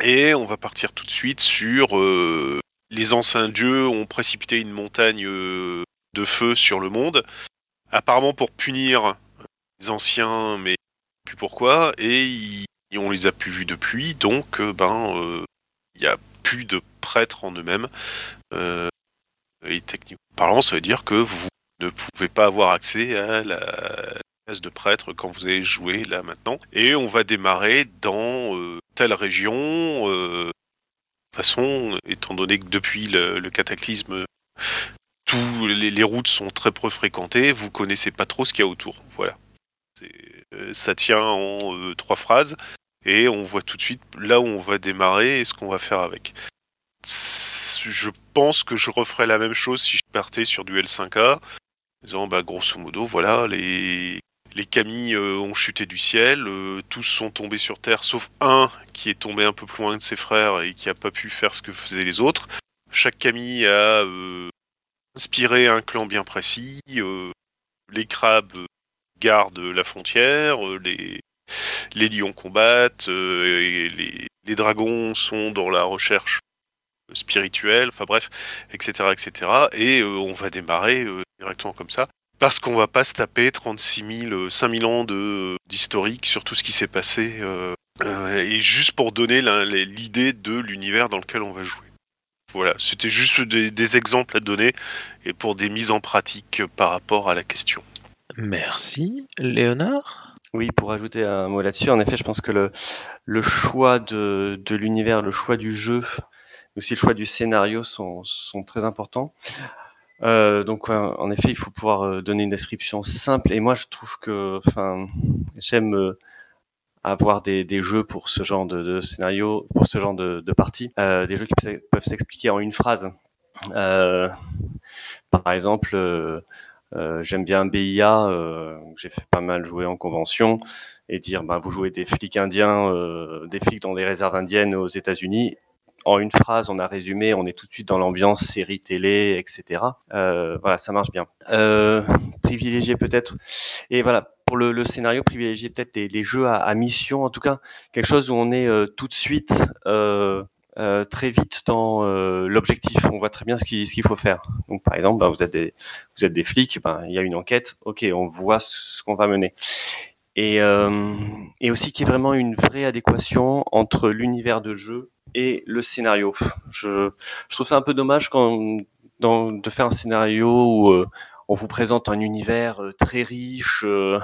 et on va partir tout de suite sur euh, les anciens dieux ont précipité une montagne euh, de feu sur le monde, apparemment pour punir les anciens, mais plus pourquoi, et ils on les a plus vus depuis, donc euh, ben il euh, n'y a plus de prêtres en eux-mêmes. Euh, et techniquement parlant, ça veut dire que vous ne pouvez pas avoir accès à la classe de prêtre quand vous allez jouer là maintenant. Et on va démarrer dans telle région. de toute façon, étant donné que depuis le, cataclysme, tous les, routes sont très peu fréquentées, vous connaissez pas trop ce qu'il y a autour. Voilà. Ça tient en trois phrases et on voit tout de suite là où on va démarrer et ce qu'on va faire avec. Je pense que je referais la même chose si je partais sur du L5A, disant bah grosso modo voilà les les Camilles euh, ont chuté du ciel, tous sont tombés sur terre sauf un qui est tombé un peu plus loin de ses frères et qui a pas pu faire ce que faisaient les autres. Chaque Camille a inspiré un clan bien précis. les crabes garde la frontière, euh, les, les lions combattent, euh, les, dragons sont dans la recherche spirituelle, enfin bref, etc., etc. Et euh, on va démarrer directement comme ça. Parce qu'on va pas se taper 36 000, 5000 ans de, d'historique sur tout ce qui s'est passé. et juste pour donner l'idée de l'univers dans lequel on va jouer. Voilà, c'était juste des, exemples à donner et pour des mises en pratique par rapport à la question. Merci. Léonard Oui, pour ajouter un mot là-dessus, en effet, je pense que le, choix de, l'univers, le choix du jeu aussi le choix du scénario sont, très importants. Euh, donc en effet, il faut pouvoir euh, donner une description simple. Et moi, je trouve que, enfin, j'aime euh, avoir des, jeux pour ce genre de, scénario, pour ce genre de, de partie, des jeux qui peuvent s'expliquer en une phrase. Par exemple, euh, j'aime bien BIA, j'ai fait pas mal jouer en convention, et dire, ben, vous jouez des flics indiens, des flics dans des réserves indiennes aux États-Unis, en une phrase, on a résumé, on est tout de suite dans l'ambiance série télé, etc. Euh, voilà, ça marche bien. Euh, privilégier peut-être, et voilà, pour le, le scénario, privilégier peut-être les, les, jeux à, à, mission, en tout cas, quelque chose où on est euh, tout de suite euh, euh très vite dans euh, l'objectif. On voit très bien ce qu'il ce qu'il faut faire. Donc, par exemple, bah, vous êtes des vous êtes des flics, bah, il y a une enquête. Ok, on voit ce qu'on va mener. Et, euh, et aussi qu'il y ait vraiment une vraie adéquation entre l'univers de jeu et le scénario. Je, je trouve ça un peu dommage quand dans, de faire un scénario où euh, on vous présente un univers euh, très riche, euh,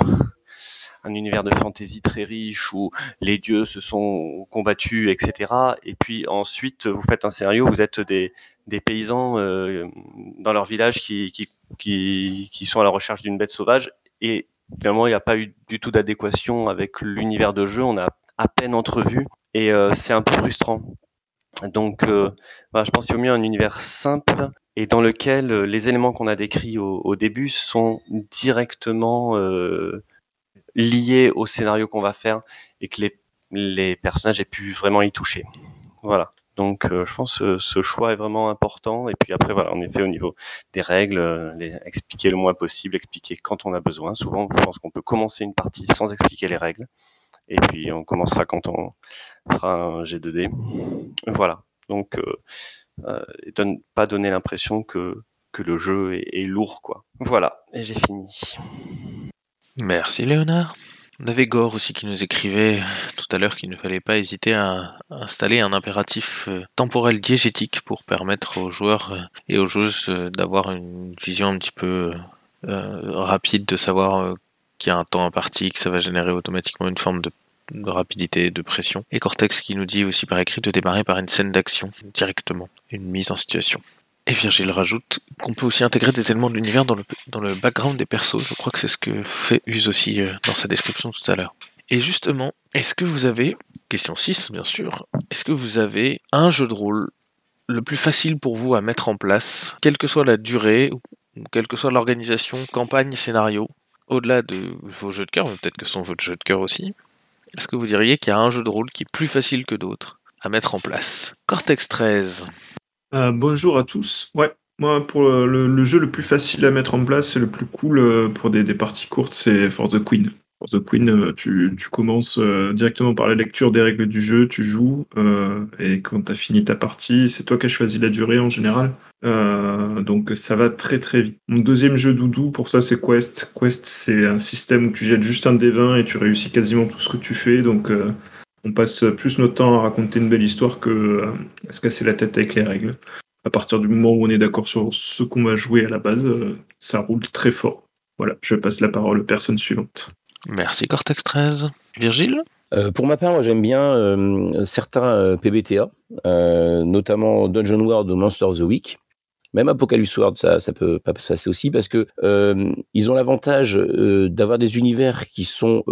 un univers de fantasy très riche où les dieux se sont combattus, etc. Et puis ensuite, vous faites un scénario, vous êtes des, des paysans euh, dans leur village qui, qui, qui, qui sont à la recherche d'une bête sauvage et finalement il n'y a pas eu du tout d'adéquation avec l'univers de jeu, on a à peine entrevu et euh, c'est un peu frustrant. Donc, bah, je pense qu'il vaut mieux un univers simple et dans lequel euh, les éléments qu'on a décrits au, au, début sont directement euh, liés au scénario qu'on va faire et que les, les, personnages aient pu vraiment y toucher. Voilà. Donc, euh, je pense que ce choix est vraiment important. Et puis après, voilà, en effet, au niveau des règles, euh, les, expliquer le moins possible, expliquer quand on a besoin. Souvent, je pense qu'on peut commencer une partie sans expliquer les règles. Et puis, on commencera quand on fera un G2D. Voilà. Donc, euh, euh, pas donner l'impression que, que le jeu est, est lourd, quoi. Voilà, et j'ai fini. Merci Léonard. On avait Gore aussi qui nous écrivait tout à l'heure qu'il ne fallait pas hésiter à installer un impératif euh, temporel diégétique pour permettre aux joueurs euh, et aux joueuses euh, d'avoir une vision un petit peu rapide, de savoir qu'il y a un temps imparti, que ça va générer automatiquement une forme de de rapidité, de pression. Et Cortex qui nous dit aussi par écrit de démarrer par une scène d'action directement, une mise en situation. Et Virgile rajoute qu'on peut aussi intégrer des éléments de l'univers dans le, dans le background des persos. Je crois que c'est ce que fait Use aussi euh, dans sa description tout à l'heure. Et justement, est-ce que vous avez, question 6 bien sûr, est-ce que vous avez un jeu de rôle le plus facile pour vous à mettre en place, quelle que soit la durée, ou quelle que soit l'organisation, campagne, scénario, au-delà de vos jeux de cœur, peut-être que ce sont vos jeux de cœur aussi, est-ce que vous diriez qu'il y a un jeu de rôle qui est plus facile que d'autres à mettre en place? Cortex 13. Euh, bonjour à tous. Ouais, moi, pour le, jeu le plus facile à mettre en place et le plus cool euh, pour des, des parties courtes, c'est Force the Queen. Force the Queen, euh, tu, commences directement par la lecture des règles du jeu, tu joues, et quand tu as fini ta partie, c'est toi qui as choisi la durée en général. donc ça va très très vite. Mon deuxième jeu doudou, pour ça, c'est Quest. Quest, c'est un système où tu jettes juste un D20 et tu réussis quasiment tout ce que tu fais. Donc on passe plus notre temps à raconter une belle histoire que à se casser la tête avec les règles. À partir du moment où on est d'accord sur ce qu'on va jouer à la base, ça roule très fort. Voilà, je passe la parole aux personnes suivantes. Merci Cortex 13. Virgile euh, pour ma part, j'aime bien euh, certains euh, PBTA, notamment Dungeon World ou Monster of the Week. Même Apocalypse World, ça, ça peut pas se passer aussi parce que ils ont l'avantage d'avoir des univers qui sont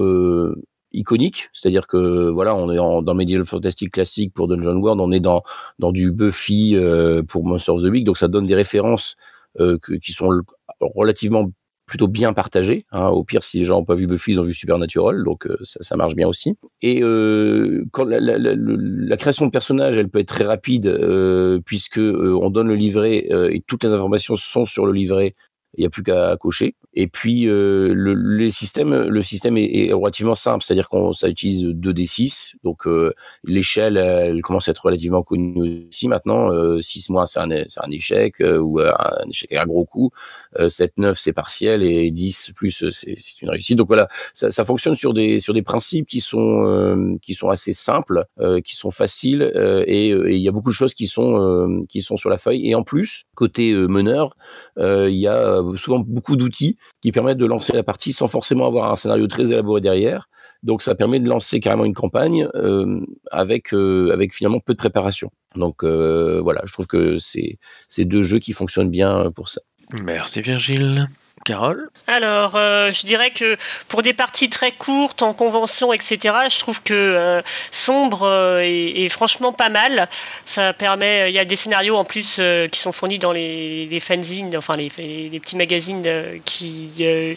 iconique, c'est-à-dire que voilà, on est en, dans Medieval Fantastic classique pour Dungeon World, on est dans dans du Buffy euh, pour Monster of the Week, donc ça donne des références euh, que, qui sont relativement plutôt bien partagées. Hein. Au pire, si les gens n'ont pas vu Buffy, ils ont vu Supernatural, donc euh, ça, ça, marche bien aussi. Et euh, quand la, la, la, la, création de personnages, elle peut être très rapide euh, puisque on donne le livret et toutes les informations sont sur le livret il n'y a plus qu'à cocher. Et puis euh, le, le, système, le système est, est relativement simple, c'est-à-dire qu'on ça utilise 2d6, donc euh, l'échelle elle commence à être relativement connue aussi maintenant. Euh, 6 mois c'est un, un échec euh, ou un échec à gros coup. 7, 9 c'est partiel et 10 plus c'est une réussite. Donc voilà, ça, ça, fonctionne sur des sur des principes qui sont euh, qui sont assez simples, qui sont faciles et il y a beaucoup de choses qui sont qui sont sur la feuille. Et en plus côté meneur, il y a a souvent beaucoup d'outils qui permettent de lancer la partie sans forcément avoir un scénario très élaboré derrière. Donc ça permet de lancer carrément une campagne euh, avec euh, avec finalement peu de préparation. Donc euh, voilà, je trouve que c'est c'est deux jeux qui fonctionnent bien pour ça. Merci Virgile. Carole Alors, euh, je dirais que pour des parties très courtes, en convention, etc., je trouve que euh, Sombre euh, est, franchement pas mal. Ça permet, il y a des scénarios en plus euh, qui sont fournis dans les, fanzines, enfin les, petits magazines euh, qui euh,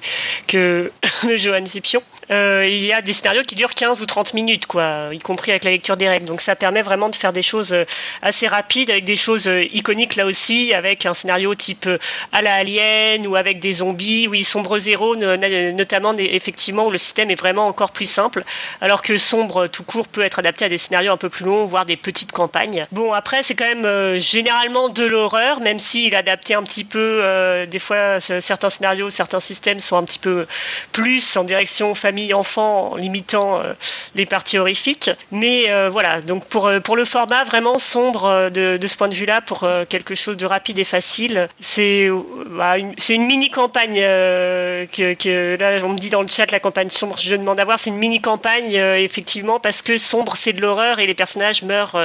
que [coughs] de Johan Scipion. Euh, il y a des scénarios qui durent 15 ou 30 minutes, quoi, y compris avec la lecture des règles. Donc ça permet vraiment de faire des choses euh, assez rapides, avec des choses euh, iconiques là aussi, avec un scénario type à la Alien ou avec des zombies, oui, Sombre Zéro, notamment effectivement où le système est vraiment encore plus simple, alors que Sombre tout court peut être adapté à des scénarios un peu plus longs, voire des petites campagnes. Bon, après, c'est quand même généralement de l'horreur, même s'il adapté un petit peu, des fois, certains scénarios, certains systèmes sont un petit peu plus en direction famille-enfant, en limitant euh, les parties horrifiques. Mais euh, voilà, donc pour, euh, pour le format vraiment sombre de, de ce point de vue-là, pour quelque chose de rapide et facile, c'est bah, une, mini-campagne que, là, on me dit dans le chat la campagne sombre, je demande à voir, c'est une mini-campagne effectivement parce que sombre c'est de l'horreur et les personnages meurent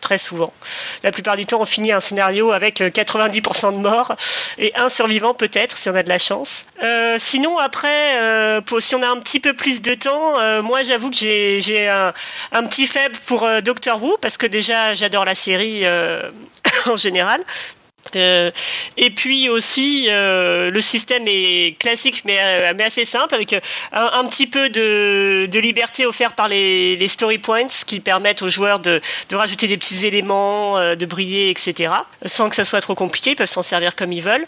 très souvent. La plupart du temps, on finit un scénario avec euh, 90% de morts et un survivant peut-être si on a de la chance. Sinon après, si on a un petit peu plus de temps, euh, moi j'avoue que j'ai un, petit faible pour euh, Doctor Who parce que déjà j'adore la série euh, [coughs] en général. Et puis aussi, le système est classique mais, assez simple avec un, petit peu de, liberté offerte par les, story points qui permettent aux joueurs de, de rajouter des petits éléments, de briller, etc. Sans que ça soit trop compliqué, ils peuvent s'en servir comme ils veulent.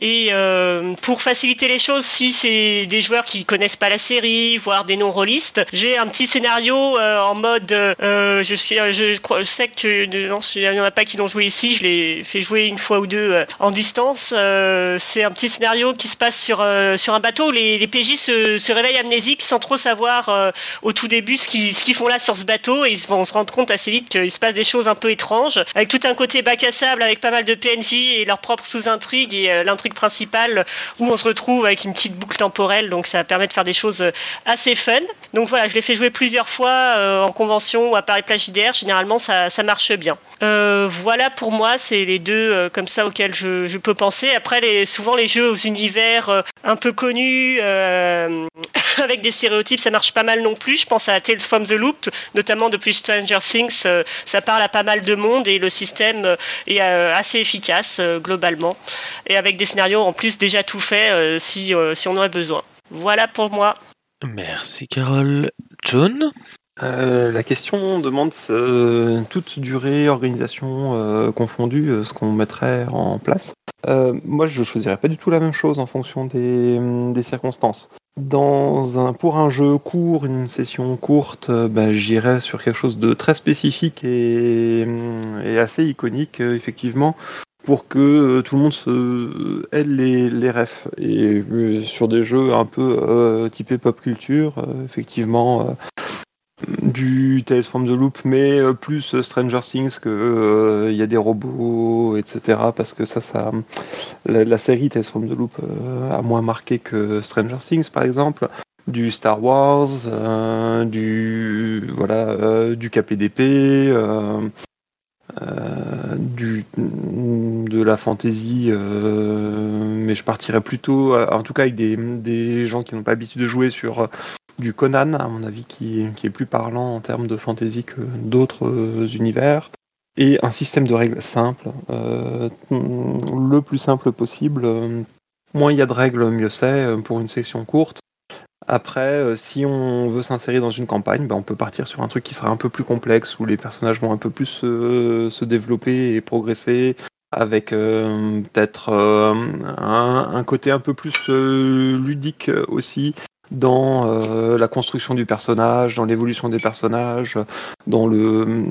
Et euh, pour faciliter les choses, si c'est des joueurs qui connaissent pas la série, voire des non-rôlistes, j'ai un petit scénario euh, en mode, euh, je, suis, je, crois, je sais que non, il y en a pas qui l'ont joué ici, je l'ai fait jouer une fois ou deux euh, en distance. Euh, c'est un petit scénario qui se passe sur euh, sur un bateau où les, les PJ se, se réveillent amnésiques sans trop savoir au tout début ce qu'ils ce font là sur ce bateau et vont se rendre compte assez vite qu'il se passe des choses un peu étranges, avec tout un côté bac à sable avec pas mal de PNJ et leurs propres sous-intrigues et euh, principale où on se retrouve avec une petite boucle temporelle, donc ça permet de faire des choses euh, assez fun. Donc voilà, je l'ai fait jouer plusieurs fois euh, en convention ou à Paris Plage IDR, généralement ça, ça marche bien. Euh, voilà pour moi, c'est les deux comme ça auxquels je, peux penser. Après, souvent les jeux aux univers un peu connus, [laughs] avec des stéréotypes, ça marche pas mal non plus. Je pense à Tales from the Loop, notamment depuis Stranger Things, ça parle à pas mal de monde et le système est assez efficace globalement. Et avec des en plus déjà tout fait euh, si, euh, si on aurait besoin. Voilà pour moi. Merci Carole. John? Euh, la question demande euh, toute durée, organisation euh, confondue, ce qu'on mettrait en place. Euh, moi, je choisirais pas du tout la même chose en fonction des, des circonstances. Dans un, pour un jeu court, une session courte, bah, j'irais sur quelque chose de très spécifique et, et assez iconique, effectivement, pour que euh, tout le monde se ait les, les refs. Et euh, sur des jeux un peu euh, typés pop culture, euh, effectivement. euh, du Tales from the Loop, mais euh, plus euh, Stranger Things que euh, il y a des robots, etc. Parce que ça, ça, la, série Tales from the Loop euh, a moins marqué que Stranger Things, par exemple. Du Star Wars, euh, du voilà, euh, du KPDP, euh, de la fantasy, euh, mais je partirais plutôt, en tout cas avec des, gens qui n'ont pas l'habitude de jouer sur euh, du Conan, à mon avis, qui, est plus parlant en termes de fantasy que d'autres univers. Et un système de règles simple, le plus simple possible. Moins il y a de règles, mieux c'est pour une section courte. Après, euh, si on veut s'insérer dans une campagne, ben, on peut partir sur un truc qui sera un peu plus complexe, où les personnages vont un peu plus euh, se développer et progresser, avec euh, peut-être un, côté un peu plus ludique aussi dans la construction du personnage, dans l'évolution des personnages, dans le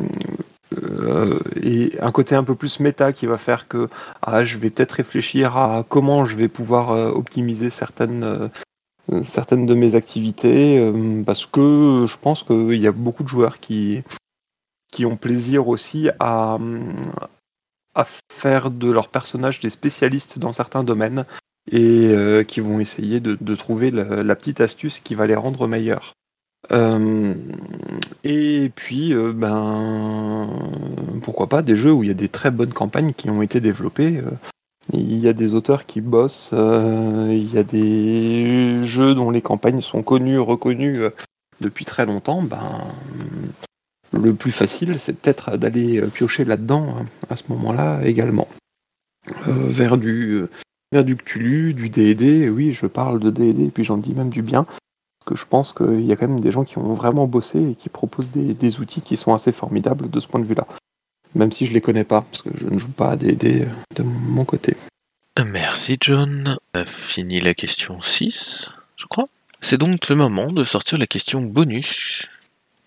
et un côté un peu plus méta qui va faire que ah, je vais peut-être réfléchir à comment je vais pouvoir optimiser certaines certaines de mes activités euh, parce que je pense qu'il y a beaucoup de joueurs qui ont plaisir aussi à faire de leurs personnages des spécialistes dans certains domaines et euh, qui vont essayer de, trouver la, petite astuce qui va les rendre meilleurs. Euh, et puis, euh, ben, pourquoi pas des jeux où il y a des très bonnes campagnes qui ont été développées. Il y a des auteurs qui bossent, euh, il y a des jeux dont les campagnes sont connues, reconnues euh, depuis très longtemps. Ben, le plus facile, c'est peut-être d'aller euh, piocher là-dedans hein, à ce moment-là également. Vers du vers du Cthulhu, du D&D, oui, je parle de D&D puis j'en dis même du bien que je pense qu'il y a quand même des gens qui ont vraiment bossé et qui proposent des outils qui sont assez formidables de ce point de vue-là. Même si je les connais pas, parce que je ne joue pas à D&D de mon côté. Merci John. A fini la question 6, je crois. C'est donc le moment de sortir la question bonus.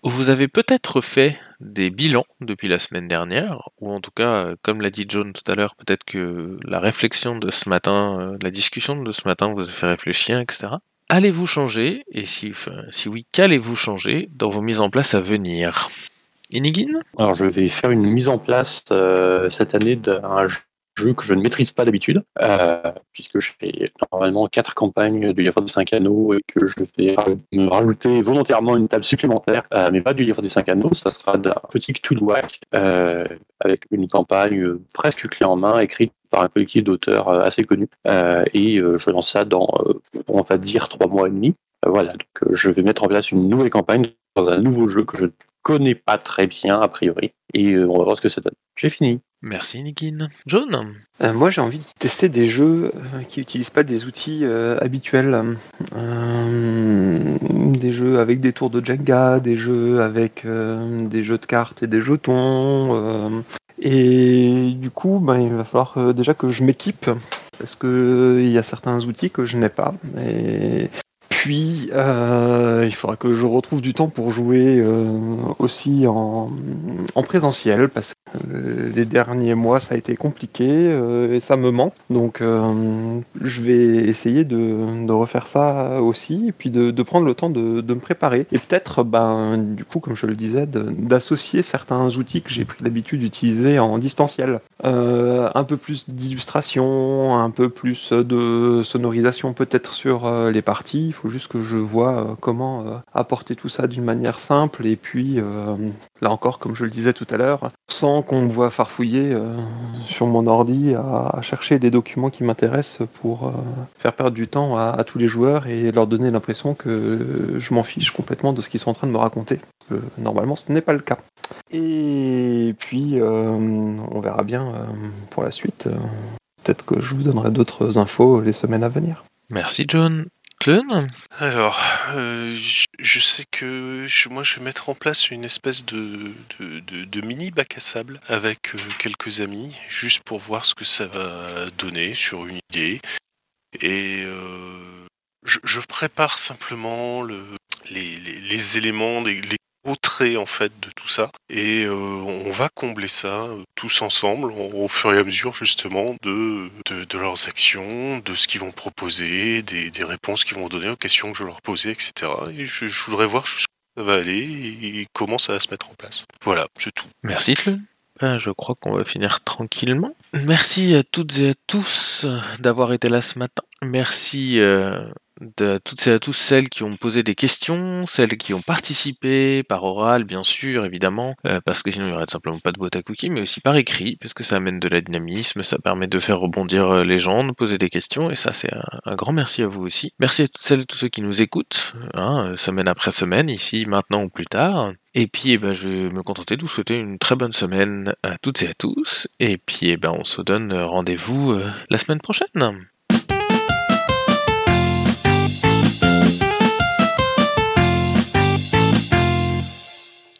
Vous avez peut-être fait des bilans depuis la semaine dernière, ou en tout cas, euh, comme l'a dit John tout à l'heure, peut-être que la réflexion de ce matin, euh, la discussion de ce matin vous a fait réfléchir, etc. Allez-vous changer Et si oui, qu'allez-vous changer dans vos mises en place à venir? Inigine Alors, je vais faire une mise en place euh, cette année d'un jeu que je ne maîtrise pas d'habitude, euh, puisque je fais normalement quatre campagnes du livre des 5 anneaux et que je vais me rajouter volontairement une table supplémentaire, euh, mais pas du livre des 5 anneaux, ça sera d'un petit Cthulhuac euh, avec une campagne euh, presque clé en main écrite par un collectif d'auteurs assez connu. Et je lance ça dans, on va dire, trois mois et demi. Voilà, donc je vais mettre en place une nouvelle campagne dans un nouveau jeu que je connais pas très bien a priori. Et euh, on va voir ce que ça donne. J'ai fini. Merci Inigine. John Euh, moi, j'ai envie de tester des jeux euh, qui n'utilisent pas des outils euh, habituels. Euh, des jeux avec des tours de Jenga, des jeux avec euh, des jeux de cartes et des jetons. euh, et du coup, ben, il va falloir euh, déjà que je m'équipe parce que euh, il y a certains outils que je n'ai pas. Et puis, euh, il faudra que je retrouve du temps pour jouer euh, aussi en, en présentiel parce que euh, les derniers mois ça a été compliqué et ça me manque. Donc, je vais essayer de, refaire ça aussi et puis de, prendre le temps de, me préparer. Et peut-être, ben, du coup, comme je le disais, d'associer certains outils que j'ai pris l'habitude d'utiliser en distanciel. Un peu plus d'illustration, un peu plus de sonorisation peut-être sur les parties. Juste que je vois euh, comment euh, apporter tout ça d'une manière simple et puis euh, là encore, comme je le disais tout à l'heure, sans qu'on me voit farfouiller sur mon ordi à, chercher des documents qui m'intéressent pour faire perdre du temps à, tous les joueurs et leur donner l'impression que je m'en fiche complètement de ce qu'ils sont en train de me raconter. Normalement, ce n'est pas le cas. Et puis, on verra bien pour la suite. Peut-être que je vous donnerai d'autres infos les semaines à venir. Merci John. Alors, euh, je- sais que moi je vais mettre en place une espèce de, mini bac à sable avec euh, quelques amis, juste pour voir ce que ça va donner sur une idée. Et euh, je, prépare simplement le, les, éléments, les traits en fait de tout ça. Et euh, on va combler ça euh, tous ensemble au, fur et à mesure justement de, de, de leurs actions, de ce qu'ils vont proposer, des, des réponses qu'ils vont donner aux questions que je leur posais, etc. Et je, je voudrais voir jusqu'où ça va aller et comment ça va se mettre en place. Voilà, c'est tout. Merci. Ben, je crois qu'on va finir tranquillement. Merci à toutes et à tous d'avoir été là ce matin. Merci euh, de toutes et à tous celles qui ont posé des questions, celles qui ont participé par oral, bien sûr, évidemment, euh, parce que sinon il n'y aurait tout simplement pas de boîte à cookies, mais aussi par écrit, parce que ça amène de la dynamisme, ça permet de faire rebondir euh, les gens, de poser des questions, et ça c'est un, grand merci à vous aussi. Merci à toutes celles et tous ceux qui nous écoutent, hein, euh, semaine après semaine, ici, maintenant ou plus tard. Et puis, eh ben, je vais me contenter de vous souhaiter une très bonne semaine à toutes et à tous. Et puis, eh ben, on se donne rendez-vous la semaine prochaine.